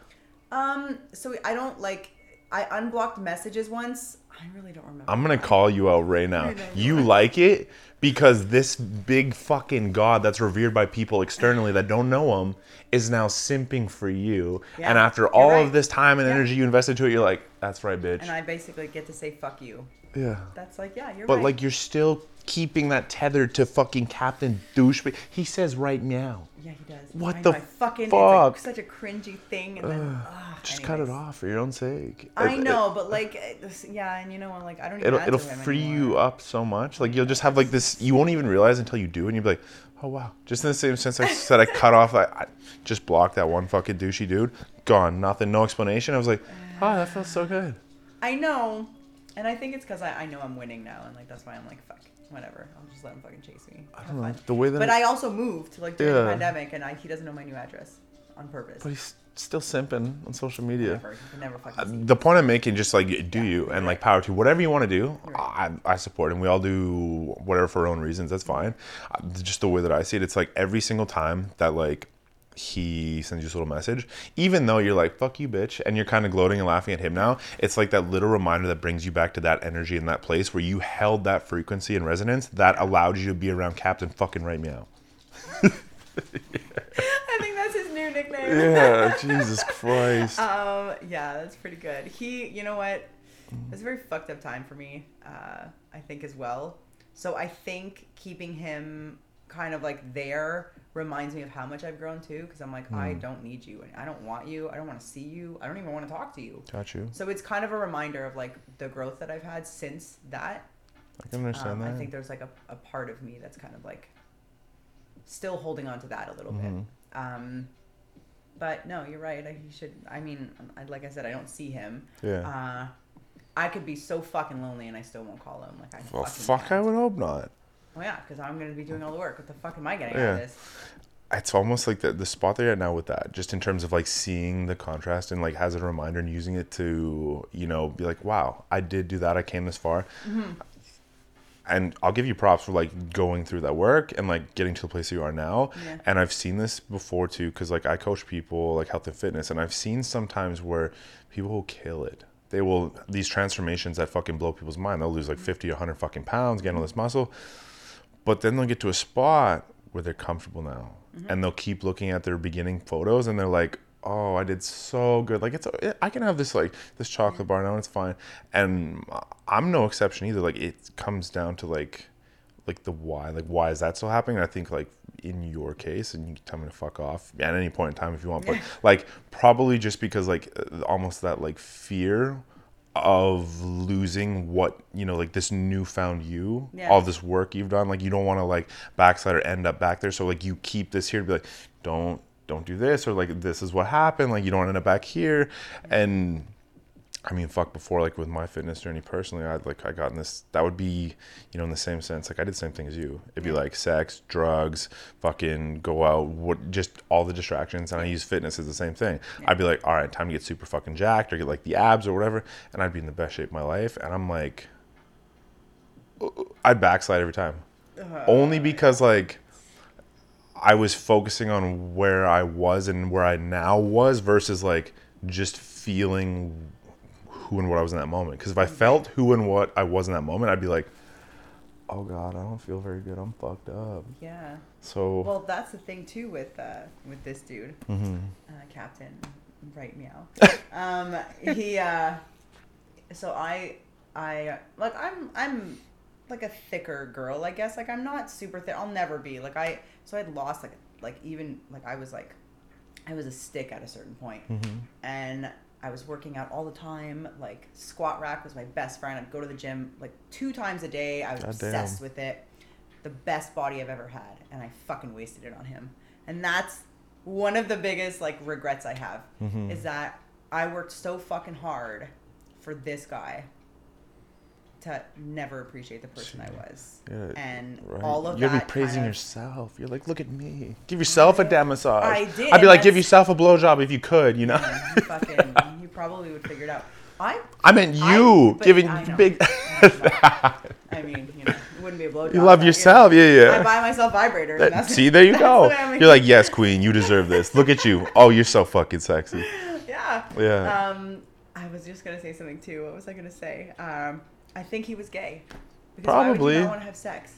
S3: Um, so I don't like. I unblocked messages once. I really don't remember.
S2: I'm gonna call you out right now. You like it because this big fucking god that's revered by people externally that don't know him is now simping for you.
S3: Yeah,
S2: and after all
S3: right.
S2: of this time and
S3: Yeah.
S2: energy you invested to it, you're like, that's right, bitch.
S3: And I basically get to say fuck you.
S2: yeah.
S3: That's like, yeah, you're
S2: But
S3: right.
S2: like you're still keeping that tethered to fucking Captain Douchebag. He says right now.
S3: Yeah, he does.
S2: What
S3: I
S2: the
S3: I fucking
S2: fuck?
S3: It's like such a cringy thing, and then ugh,
S2: Just cut it off for your own sake.
S3: I
S2: It-
S3: know, but like, yeah, and you know, like I don't even.
S2: It'll it'll free
S3: anymore.
S2: you up so much. Like you'll just have like this. You won't even realize until you do, and you'll be like, oh wow. Just in the same sense I said I cut off. I, I just blocked that one fucking douchey dude. Gone. Nothing. No explanation. I was like, oh, that felt so good.
S3: I know, and I think it's because I, I know I'm winning now, and like that's why I'm like, fuck, whatever. I'll just let him fucking chase me.
S2: I don't know. The way that.
S3: But I also moved like during the
S2: Yeah.
S3: pandemic, and I, he doesn't know my new address on purpose.
S2: but he's still simping on social media.
S3: Never, he can never fucking
S2: Uh,
S3: see.
S2: the point I'm making, just like do you and like power to whatever you want to do. I, I support, and we all do whatever for our own reasons. That's fine. Uh, Just the way that I see it, it's like every single time that like he sends you this little message, even though you're like "fuck you, bitch," and you're kind of gloating and laughing at him now. It's like that little reminder that brings you back to that energy in that place where you held that frequency and resonance that allowed you to be around Captain fucking right meow.
S3: I think that's his new nickname.
S2: Yeah, Jesus Christ.
S3: Um, yeah, that's pretty good. He, you know what? It's a very fucked up time for me. Uh, I think as well. So I think keeping him kind of like there reminds me of how much I've grown too. Because I'm like, I don't need you, and I don't want you. I don't want to see you. I don't even want to talk to you.
S2: Got you.
S3: So it's kind of a reminder of like the growth that I've had since that.
S2: I can understand
S3: Um, I think there's like a, a part of me that's kind of like still holding on to that a little
S2: Mhm.
S3: bit. Um, but no, you're right. I, he should. I mean, I, like I said, I don't see him.
S2: yeah.
S3: Uh, I could be so fucking lonely and I still won't call him. Like I
S2: well, fuck, I
S3: can't.
S2: would hope not.
S3: Oh yeah, because I'm gonna be doing all the work. What the fuck am I getting out of this?
S2: it's almost like the, the spot they're at now with that just in terms of like seeing the contrast and like as a reminder and using it to you know be like wow i did do that i came this far
S3: Mm-hmm.
S2: and i'll give you props for like going through that work and like getting to the place you are now
S3: Yeah.
S2: and i've seen this before too because like i coach people like health and fitness and i've seen sometimes where people will kill it they will these transformations that fucking blow people's mind they'll lose like 50 100 fucking pounds get all this muscle but then they'll get to a spot where they're comfortable now. And they'll keep looking at their beginning photos and they're like oh i did so good. Like it's i can have this like this chocolate bar now and it's fine. And i'm no exception either. Like it comes down to like like the why like why is that still happening? I think like in your case and you can tell me to fuck off at any point in time if you want but like probably just because like uh, almost that like fear of losing what you know like this newfound you
S3: Yeah.
S2: all this work you've done like you don't want to like backslide or end up back there so like you keep this here to be like don't don't do this or like this is what happened like you don't want to end up back here and I mean, fuck. Before, like with my fitness journey personally, I like I got in this. That would be, you know, in the same sense. Like I did the same thing as you. It'd be
S3: Yeah.
S2: like sex, drugs, fucking go out, what, just all the distractions. And I use fitness as the same thing. I'd be like, all right, time to get super fucking jacked or get like the abs or whatever, and I'd be in the best shape of my life. And I'm like, I'd backslide every time, uh-huh. only because like I was focusing on where I was and where I now was versus like just feeling who and what I was in that moment. Because if I felt who and what I was in that moment, I'd be like, oh God, I don't feel very good. I'm fucked up.
S3: Yeah.
S2: So,
S3: Well, that's the thing too with uh, with this dude,
S2: mhm.
S3: uh, Captain, right meow. um, he. Uh, so I, I like I'm I'm like a thicker girl, I guess. Like I'm not super thin. I'll never be. Like I. So I'd lost like like even like I was like, I was a stick at a certain point,
S2: Mhm.
S3: and I was working out all the time. Like squat rack was my best friend. I'd go to the gym like two times a day. I was
S2: God damn.
S3: obsessed with it. The best body I've ever had, and I fucking wasted it on him. And that's one of the biggest like regrets I have
S2: Mhm.
S3: is that I worked so fucking hard for this guy to never appreciate the person I was.
S2: Yeah,
S3: and
S2: right.
S3: all of
S2: you gotta
S3: that
S2: be praising
S3: kind of-
S2: yourself. You're like, look at me. Give yourself a damn massage.
S3: I did,
S2: I'd be like, give yourself a blowjob if you could. You know.
S3: Yeah, you fucking, you probably would figure it out. I,
S2: I meant you
S3: but
S2: giving
S3: I
S2: big.
S3: I mean, you know, it wouldn't be a blowjob.
S2: you love yourself, yeah, yeah.
S3: I buy myself vibrators.
S2: That- see, there you go.
S3: I.
S2: You're like, yes, queen, you deserve this. Look at you. Oh, you're so fucking sexy.
S3: yeah.
S2: Yeah.
S3: Um, I was just gonna say something too. What was I gonna say? Um, I think he was gay. Because Why would
S2: Probably.
S3: you not want to have sex?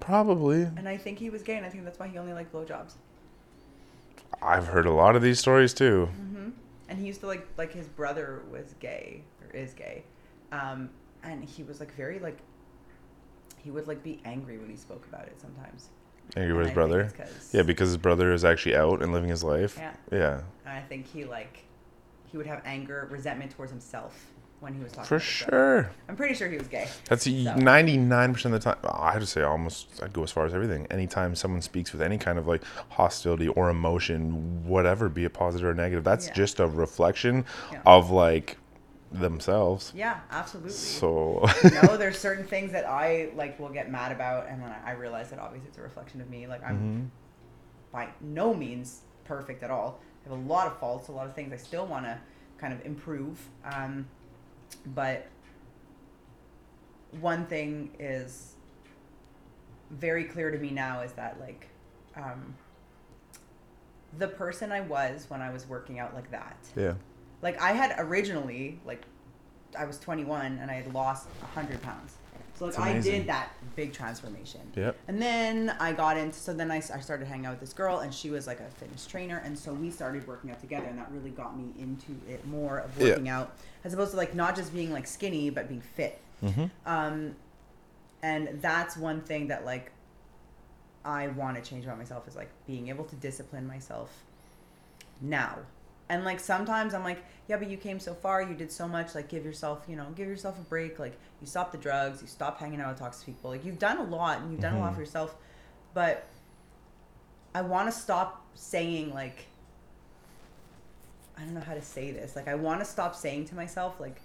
S2: Probably.
S3: And I think he was gay, and I think that's why he only liked blowjobs.
S2: I've heard a lot of these stories too.
S3: hmm And he used to like like his brother was gay or is gay, um, and he was like very like he would like be angry when he spoke about it sometimes.
S2: Angry with his brother. Yeah, because his brother is actually out and living his life.
S3: Yeah.
S2: Yeah.
S3: And I think he like he would have anger, resentment towards himself when he was talking.
S2: For
S3: about his brother.
S2: sure.
S3: I'm pretty sure he was gay.
S2: That's nine percent of the time. I have to say, almost. I'd go as far as everything. Anytime someone speaks with any kind of like hostility or emotion, whatever, be it positive or negative, that's
S3: Yeah.
S2: just a reflection
S3: Yeah.
S2: of like themselves.
S3: Yeah, absolutely.
S2: So
S3: you know, there's certain things that I like will get mad about, and then I I realize that obviously it's a reflection of me. Like I'm
S2: Mm-hmm.
S3: by no means perfect at all. I have a lot of faults, a lot of things I still want to kind of improve. Um, but one thing is very clear to me now is that like um, the person I was when I was working out like that
S2: yeah,
S3: like I had originally like I was 21 and I had lost 100 pounds. So like I did that big transformation.
S2: Yep.
S3: And then I got into so then I, I started hanging out with this girl and she was like a fitness trainer and so we started working out together and that really got me into it more of
S2: Yeah.
S3: working out as opposed to like not just being like skinny but being fit.
S2: mm-hmm.
S3: Um, and that's one thing that like I want to change about myself is like being able to discipline myself now. And like sometimes I'm like, yeah, but you came so far, you did so much. Like, give yourself, you know, give yourself a break. Like, you stopped the drugs, you stopped hanging out with toxic people. Like, you've done a lot and you've done a lot for mm-hmm. yourself. But I want to stop saying like, I don't know how to say this. Like, I want to stop saying to myself like,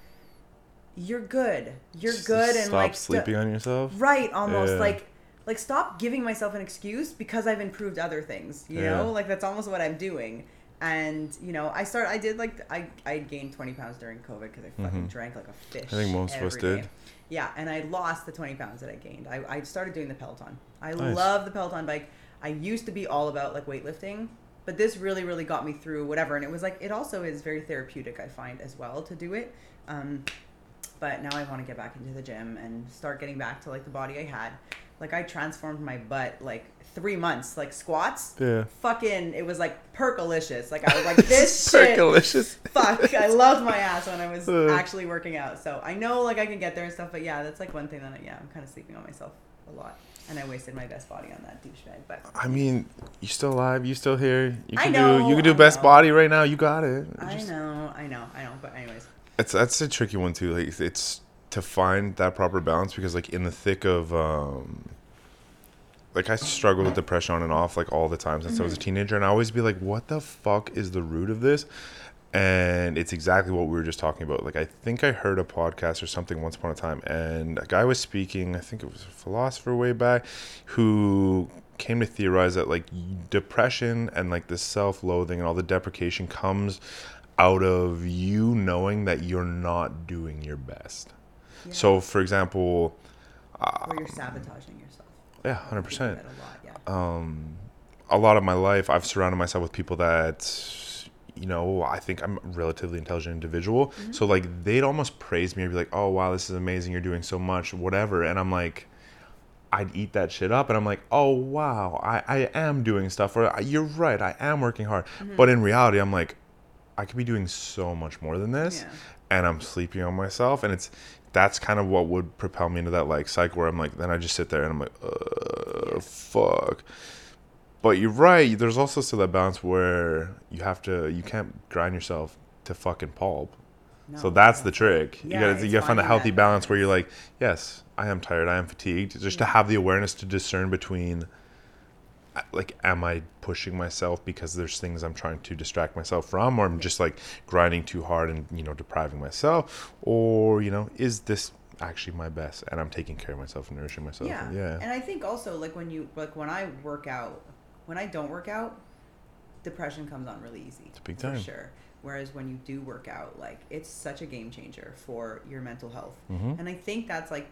S3: you're good, you're good, and
S2: stop
S3: like st-
S2: sleeping on yourself.
S3: right almost
S2: Yeah.
S3: like like stop giving myself an excuse because i've improved other things you
S2: Yeah.
S3: know like that's almost what i'm doing and you know i started i did like i i gained 20 pounds during covid because i fucking
S2: Mhm.
S3: drank like a fish
S2: I think most of us did.
S3: yeah and i lost the 20 pounds that i gained i, I started doing the peloton i
S2: Nice.
S3: love the peloton bike i used to be all about like weightlifting but this really really got me through whatever and it was like it also is very therapeutic i find as well to do it um, but now I want to get back into the gym and start getting back to like the body I had. Like I transformed my butt like three months, like squats.
S2: Yeah.
S3: Fucking, it was like perkalicious. Like I was like this shit.
S2: Perkalicious.
S3: Fuck, I loved my ass when I was
S2: Uh.
S3: actually working out. So I know like I can get there and stuff. But yeah, that's like one thing that I, yeah I'm kind of sleeping on myself a lot, and I wasted my best body on that douchebag. But
S2: I mean, you're still alive? You're still here? You
S3: I
S2: can
S3: know,
S2: do. You can do
S3: I
S2: best
S3: know.
S2: body right now. You got it.
S3: I know, I know, I know. But anyways,
S2: that's that's a tricky one too. Like it's to find that proper balance because like in the thick of um like I struggle with depression on and off like all the time since I was a teenager and I always be like, what the fuck is the root of this? And it's exactly what we were just talking about. Like I think I heard a podcast or something once upon a time and a guy was speaking, I think it was a philosopher way back, who came to theorize that like depression and like the self-loathing and all the deprecation comes out of you knowing that you're not doing your best.
S3: Yeah.
S2: So, for example,
S3: or you're sabotaging yourself.
S2: yeah, hundred percent.
S3: a lot, yeah.
S2: Um, a lot of my life, I've surrounded myself with people that, you know, I think I'm a relatively intelligent individual.
S3: Mm-hmm.
S2: So like, they'd almost praise me and be like, "Oh wow, this is amazing. You're doing so much, whatever." And I'm like. I'd eat that shit up and I'm like, oh wow, I, I am doing stuff or you're right, I am working hard.
S3: Mm-hmm.
S2: But in reality, I'm like, I could be doing so much more than this.
S3: Yeah.
S2: and I'm sleeping on myself, and it's that's kind of what would propel me into that like cycle where I'm like, then I just sit there and I'm like, uh, fuck. But you're right. There's also still that balance where you have to, you can't grind yourself to fucking pulp. so that's
S3: yeah.
S2: the trick.
S3: Yeah,
S2: you gotta, you gotta find
S3: a
S2: healthy balance where you're like, yes, I am tired, I am fatigued. Just to have the awareness to discern between, like, am I pushing myself because there's things I'm trying to distract myself from, or I'm just like grinding too hard and you know depriving myself, or you know, is this actually my best and I'm taking care of myself and nourishing myself?
S3: yeah.
S2: yeah.
S3: And I think also like when you like when I work out, when I don't work out, depression comes on really easy.
S2: It's a big
S3: for
S2: time.
S3: sure. Whereas when you do work out, like it's such a game changer for your mental health.
S2: Mhm.
S3: And I think that's like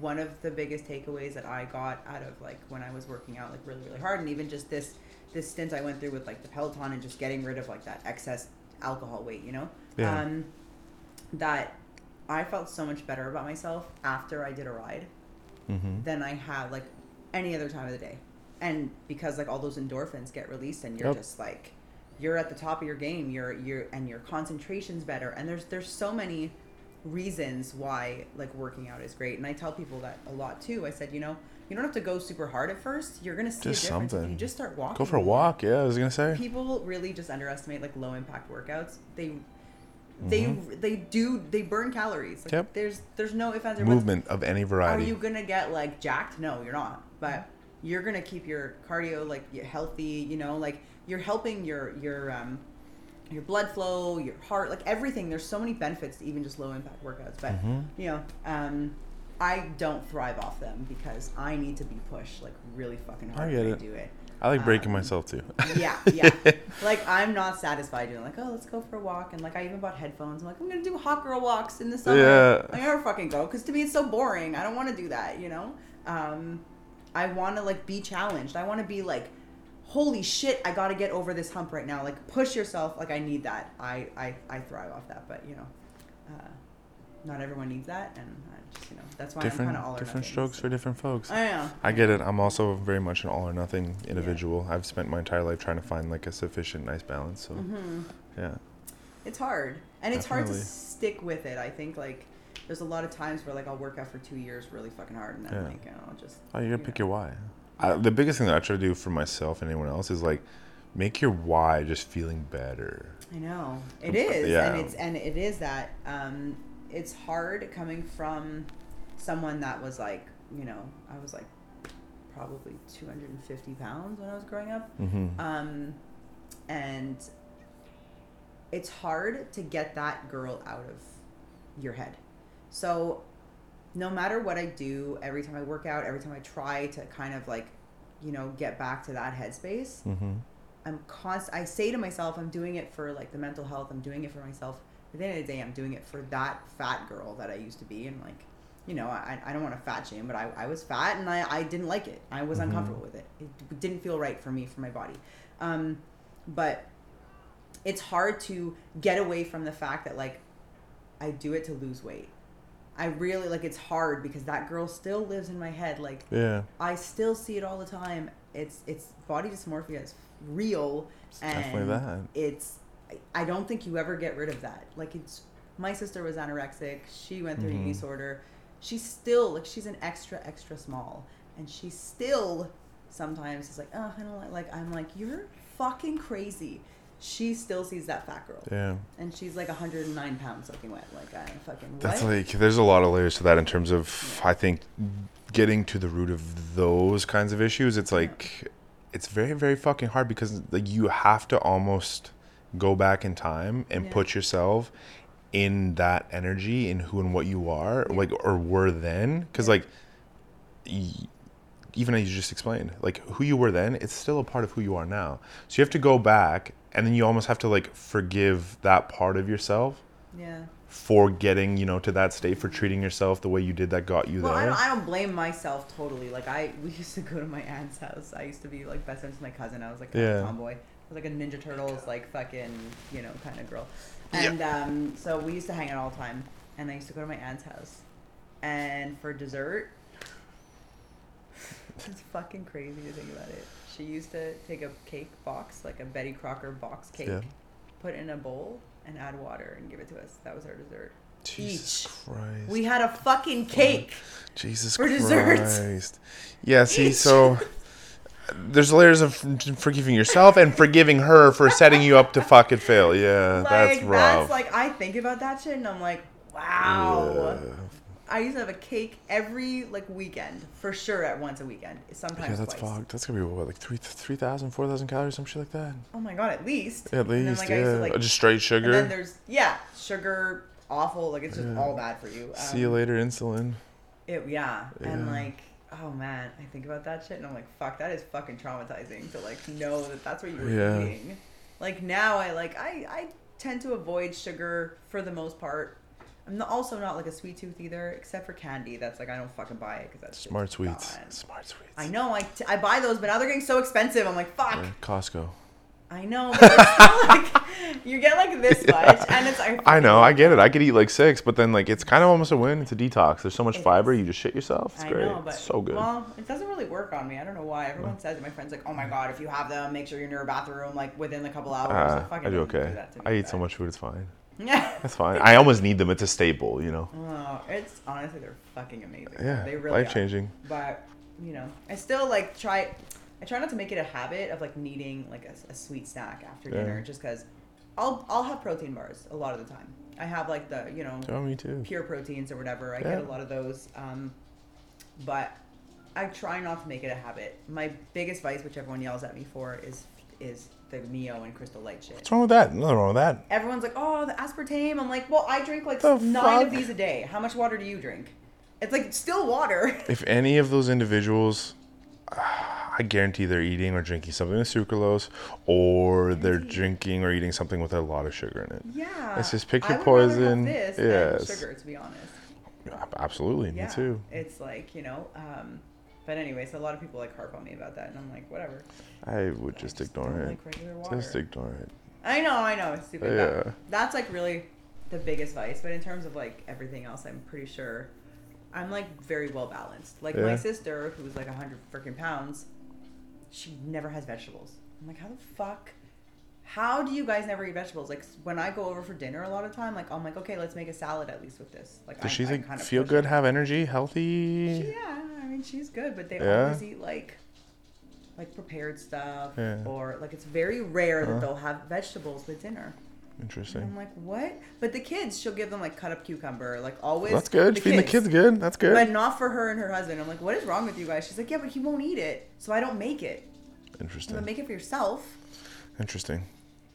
S3: one of the biggest takeaways that I got out of like when I was working out like really really hard and even just this this stint I went through with like the Peloton and just getting rid of like that excess alcohol weight, you know?
S2: Yeah.
S3: Um that I felt so much better about myself after I did a ride
S2: Mm-hmm.
S3: than I have like any other time of the day. And because like all those endorphins get released and you're
S2: Yep.
S3: just like you're at the top of your game, you're you're and your concentration's better and there's there's so many reasons why like working out is great, and I tell people that a lot too. I said, you know, you don't have to go super hard at first. You're gonna see
S2: Just
S3: a difference if
S2: something.
S3: you just start walking.
S2: Go for a walk. Yeah, I was gonna say.
S3: People really just underestimate like low impact workouts. They they
S2: Mhm.
S3: they do they burn calories. Like,
S2: Yep.
S3: There's there's no ifs ands.
S2: Movement of any variety.
S3: Are you gonna get like jacked? No, you're not. But you're gonna keep your cardio like healthy. You know, like you're helping your your um your blood flow, your heart, like everything. There's so many benefits to even just low impact workouts. But
S2: Mhm.
S3: you know, um, I don't thrive off them because I need to be pushed like really fucking hard
S2: I get
S3: when
S2: it.
S3: I do it.
S2: I like breaking
S3: um,
S2: myself too.
S3: Yeah, yeah. like I'm not satisfied doing like, oh, let's go for a walk, and like I even bought headphones. I'm like, I'm gonna do hot girl walks in the summer.
S2: Yeah.
S3: I never fucking go because to me it's so boring. I don't want to do that. You know. Um, I want to like be challenged. I want to be like, holy shit, I got to get over this hump right now. Like push yourself. Like I need that. I I, I thrive off that. But you know, uh, not everyone needs that, and I just you know that's why I'm
S2: different
S3: kind of all or
S2: different
S3: nothing,
S2: strokes
S3: so-
S2: for different folks.
S3: I know.
S2: I get it. I'm also very much an all or nothing individual. I've spent my entire life trying to find like a sufficient nice balance. So
S3: hmm
S2: yeah.
S3: It's hard, and it's hard to stick with it. I think like there's a lot of times where like I'll work out for two years really fucking hard, and then
S2: Yeah.
S3: like you know I'll just
S2: Oh, you gotta
S3: you
S2: pick
S3: know.
S2: your why. I, the biggest thing that I try to do for myself and anyone else is like make your why just feeling better.
S3: I know it is,
S2: Yeah.
S3: and it's and it is that um, it's hard coming from someone that was like you know I was like probably 250 pounds when I was growing up,
S2: Mm-hmm.
S3: um, and it's hard to get that girl out of your head. So, no matter what I do, every time I work out, every time I try to kind of like, you know, get back to that headspace,
S2: mm-hmm.
S3: I'm const. I say to myself, I'm doing it for like the mental health. I'm doing it for myself. At the end of the day, I'm doing it for that fat girl that I used to be, and like, you know, I, I don't want to fat shame, but I, I was fat and I, I didn't like it. I was
S2: Mhm.
S3: uncomfortable with it. It didn't feel right for me, for my body. Um, but it's hard to get away from the fact that like I do it to lose weight. I really like it's hard because that girl still lives in my head. Like
S2: Yeah.
S3: I still see it all the time. It's it's body dysmorphia is real
S2: It's
S3: and
S2: definitely that.
S3: it's I- don't think you ever get rid of that. Like it's my sister was anorexic. She went through
S2: Mhm.
S3: eating disorder. She's still like she's an extra extra small and she still sometimes is like, "Oh, I don't like like I'm like, "You're fucking crazy." She still sees that fat girl.
S2: Yeah.
S3: And she's like 109 pounds soaking wet. Like I fucking what?
S2: That's like there's a lot of layers to that in terms of I think getting to the root of those kinds of issues. It's like it's very very fucking hard because like you have to almost go back in time and
S3: Yeah.
S2: put yourself in that energy in who and what you are
S3: Yeah.
S2: like or were then because
S3: Yeah.
S2: like y- even as you just explained like who you were then it's still a part of who you are now so you have to go back and then you almost have to like forgive that part of yourself
S3: yeah.
S2: for getting you know to that state for treating yourself the way you did that got you
S3: Well, I
S2: there
S3: don't, I don't blame myself totally. Like I, we used to go to my aunt's house. I used to be like best friends with my cousin. I was like of
S2: Yeah.
S3: a tomboy. I was like a Ninja Turtles, like fucking, you know, kind of girl.
S2: Yeah.
S3: And um, so we used to hang out all the time. And I used to go to my aunt's house. And for dessert, it's fucking crazy to think about it. She used to take a cake box, like a Betty Crocker box cake,
S2: Yeah.
S3: put it in a bowl, and add water and give it to us. That was our dessert.
S2: jesus
S3: each.
S2: christ
S3: We had a fucking cake.
S2: jesus
S3: for dessert.
S2: christ yeah see
S3: Each.
S2: so there's layers of forgiving yourself and forgiving her for setting you up to fucking fail yeah that's
S3: like
S2: rough
S3: that's like I think about that shit and I'm like, wow.
S2: yeah.
S3: I used to have a cake every like weekend for sure at once a weekend, sometimes
S2: yeah that's
S3: twice.
S2: fucked that's gonna be what like 3 3000 4000 calories some shit like that
S3: Oh my god, at least.
S2: at
S3: And then,
S2: least
S3: like, used to,
S2: yeah
S3: like-
S2: just straight sugar.
S3: And then there's yeah, sugar, awful. Like it's just
S2: Yeah.
S3: all bad for you.
S2: see you
S3: Um,
S2: later insulin
S3: It, yeah. and like oh man, I think about that shit and I'm like, fuck, that is fucking traumatizing to like know that that's what you were
S2: Yeah.
S3: eating. Like now, I like I I tend to avoid sugar for the most part. I'm not, also not like a sweet tooth either, except for candy. That's like I don't fucking buy it because that's just
S2: smart sweets
S3: gone.
S2: smart sweets
S3: I know I, t- I buy those, but now they're getting so expensive. I'm like fuck.
S2: Yeah, costco
S3: I know, but it's like you get like this much, and it's I,
S2: I know, I get it. I could eat like six, but then like it's kind of almost a win. It's a detox. There's so much
S3: It
S2: fiber,
S3: is.
S2: you just shit yourself. It's
S3: I
S2: great.
S3: know, but
S2: it's so good.
S3: Well, it doesn't really work on me. I don't know why. Everyone says it. My friends like, oh my god, if you have them, make sure you're near a bathroom like within a couple hours.
S2: Ah,
S3: it
S2: I do okay.
S3: me,
S2: I eat so much food, it's fine.
S3: Yeah.
S2: That's fine. I almost need them. It's a staple, you know.
S3: Oh, it's honestly they're fucking amazing.
S2: Yeah,
S3: they really
S2: life changing.
S3: But you know, I still like try. I try not to make it a habit of like needing like a, a sweet snack after
S2: Yeah.
S3: dinner, just because I'll I'll have protein bars a lot of the time. I have like the you know
S2: Oh, me too.
S3: pure proteins or whatever. I
S2: Yeah.
S3: get a lot of those. Um, but I try not to make it a habit. My biggest vice, which everyone yells at me for, is is the Mio and Crystal Light shit.
S2: What's wrong with that? Nothing wrong with that.
S3: Everyone's like, "Oh, the aspartame." I'm like, "Well, I drink like
S2: The
S3: nine of
S2: fuck?
S3: these a day. How much water do you drink?" It's like still water.
S2: If any of those individuals, I guarantee they're eating or drinking something with sucralose, or they're drinking or eating something with a lot of sugar in it.
S3: yeah,
S2: It's just pick
S3: I
S2: your
S3: would rather have
S2: poison.
S3: This
S2: Yes.
S3: sugar, to be honest.
S2: Absolutely,
S3: Yeah,
S2: me too.
S3: It's like you know. Um, but anyways, a lot of people like harp on me about that, and I'm like, whatever.
S2: I would
S3: I
S2: just ignore it.
S3: Like regular water.
S2: Just ignore it.
S3: I know, I know, it's stupid.
S2: Yeah.
S3: That- that's like really the biggest vice. But in terms of like everything else, I'm pretty sure I'm like very well balanced. Like my sister, who's like hundred freaking pounds, she never has vegetables. I'm like, how the fuck? How do you guys never eat vegetables? Like when I go over for dinner, a lot of time, like I'm like, okay, let's make a salad at least with this. Like,
S2: Does
S3: I,
S2: she
S3: I
S2: like
S3: kinda
S2: feel good,
S3: it.
S2: have energy, healthy?
S3: She- yeah, I mean she's good, but they
S2: Yeah.
S3: always eat like like prepared stuff
S2: Yeah.
S3: or like it's very rare
S2: Huh.
S3: that uh-huh. they'll have vegetables with dinner. And I'm like, what? But the kids, she'll give them like cut up cucumber, like always.
S2: That's good. Feeding the kids good. That's good.
S3: But not for her and her husband. I'm like, what is wrong with you guys? She's like, yeah, but he won't eat it, so I don't make it.
S2: Interesting.
S3: make it for yourself.
S2: Interesting.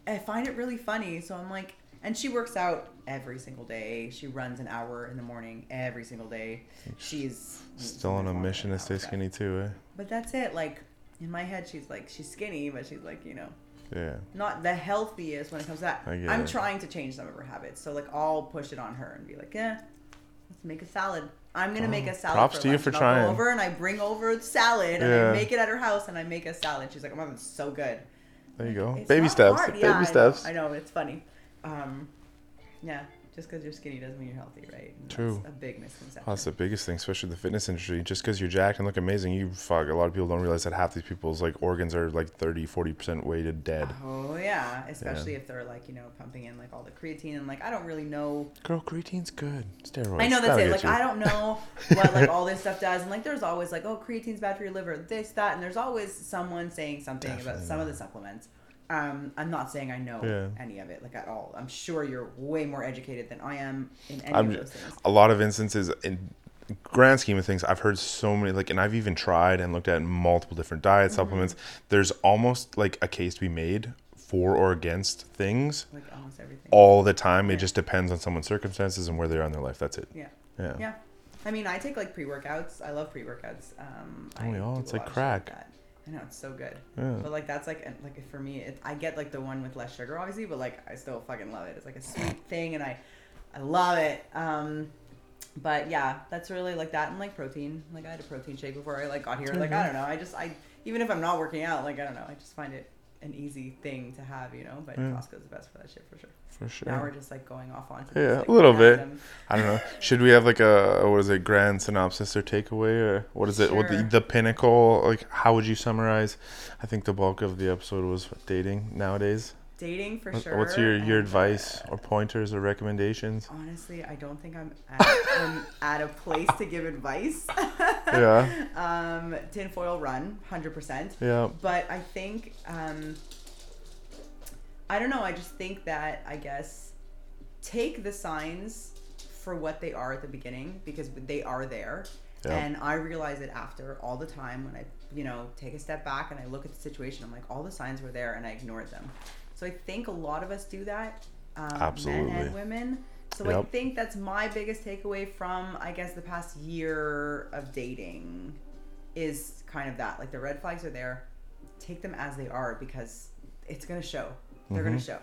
S3: I find it really funny. So I'm like, and she works out every single day. She runs an hour in the morning every single day. She's
S2: Still on a mission to stay skinny too, eh?
S3: But that's it. Like in my head, she's like, she's skinny, but she's like, you know,
S2: Yeah.
S3: not the healthiest when it comes to that. I'm
S2: it.
S3: trying to change some of her habits. So like I'll push it on her and be like, yeah, let's make a salad. I'm gonna make
S2: Oh,
S3: a salad.
S2: props
S3: for
S2: to you for
S3: and
S2: trying.
S3: over and I bring over the salad and
S2: Yeah.
S3: I make it at her house and I make a salad. She's like, oh, it's so good.
S2: There you go.
S3: It's
S2: baby steps.
S3: hard.
S2: Baby
S3: Yeah, I know,
S2: steps.
S3: I know, it's funny. Um, yeah, just because you're skinny doesn't mean you're healthy, right? And
S2: True.
S3: That's a big misconception.
S2: That's the biggest thing, especially the fitness industry. Just because you're jacked and look amazing, you fuck. A lot of people don't realize that half these people's like organs are like 30, 40 percent weighted dead.
S3: Oh yeah, especially if they're like you know pumping in like all the creatine and like I don't really know
S2: Girl, creatine's good. Steroids.
S3: I know that's
S2: that'll
S3: it. Like
S2: you.
S3: I don't know what like all this stuff does, and like there's always like oh creatine's bad for your liver, this that, and there's always someone saying something about
S2: Definitely
S3: some of the supplements. Um, I'm not saying I know
S2: Yeah.
S3: any of it like at all. I'm sure you're way more educated than I am in any
S2: I'm
S3: of those things.
S2: a lot of instances in grand scheme of things i've heard so many like and i've even tried and looked at multiple different diet
S3: Mm-hmm.
S2: supplements there's almost like a case to be made for or against things
S3: Like almost everything.
S2: all the time it just depends on someone's circumstances and where they are in their life that's it
S3: Yeah.
S2: yeah,
S3: Yeah. I mean, I take like pre workouts. I love pre workouts. Um,
S2: Oh,
S3: I
S2: all- it's like crack.
S3: I know it's so good.
S2: Yeah.
S3: But like that's like like for me, it, I get like the one with less sugar, obviously, but like I still fucking love it. It's like a sweet thing, and I, I love it. Um, but yeah, that's really like that and like protein. Like I had a protein shake before I like got here. Like I don't know. I just I even if I'm not working out, like I don't know. I just find it an easy thing to have, you know. But
S2: Yeah.
S3: Costco's the best for that shit for sure.
S2: for sure
S3: Now we're just like going off on
S2: Yeah, a little bit. i don't know should we have like a what is it grand synopsis or takeaway or what is it what the, the pinnacle like how would you summarize i think the bulk of the episode was dating nowadays
S3: Dating for sure.
S2: What's your, your
S3: and,
S2: advice
S3: uh,
S2: or pointers or recommendations?
S3: Honestly, I don't think I'm at, I'm at a place to give advice.
S2: Yeah.
S3: Um, tinfoil run, hundred percent.
S2: Yeah.
S3: But I think um, I don't know. I just think that I guess take the signs for what they are at the beginning because they are there.
S2: Yeah.
S3: And I realize it after all the time when I, you know, take a step back and I look at the situation. I'm like, all the signs were there and I ignored them. So I think a lot of us do that, um,
S2: Absolutely.
S3: men and women. So I think that's my biggest takeaway from, I guess, the past year of dating is kind of that. Like the red flags are there. Take them as they are because it's gonna show. They're
S2: Mm-hmm.
S3: gonna show.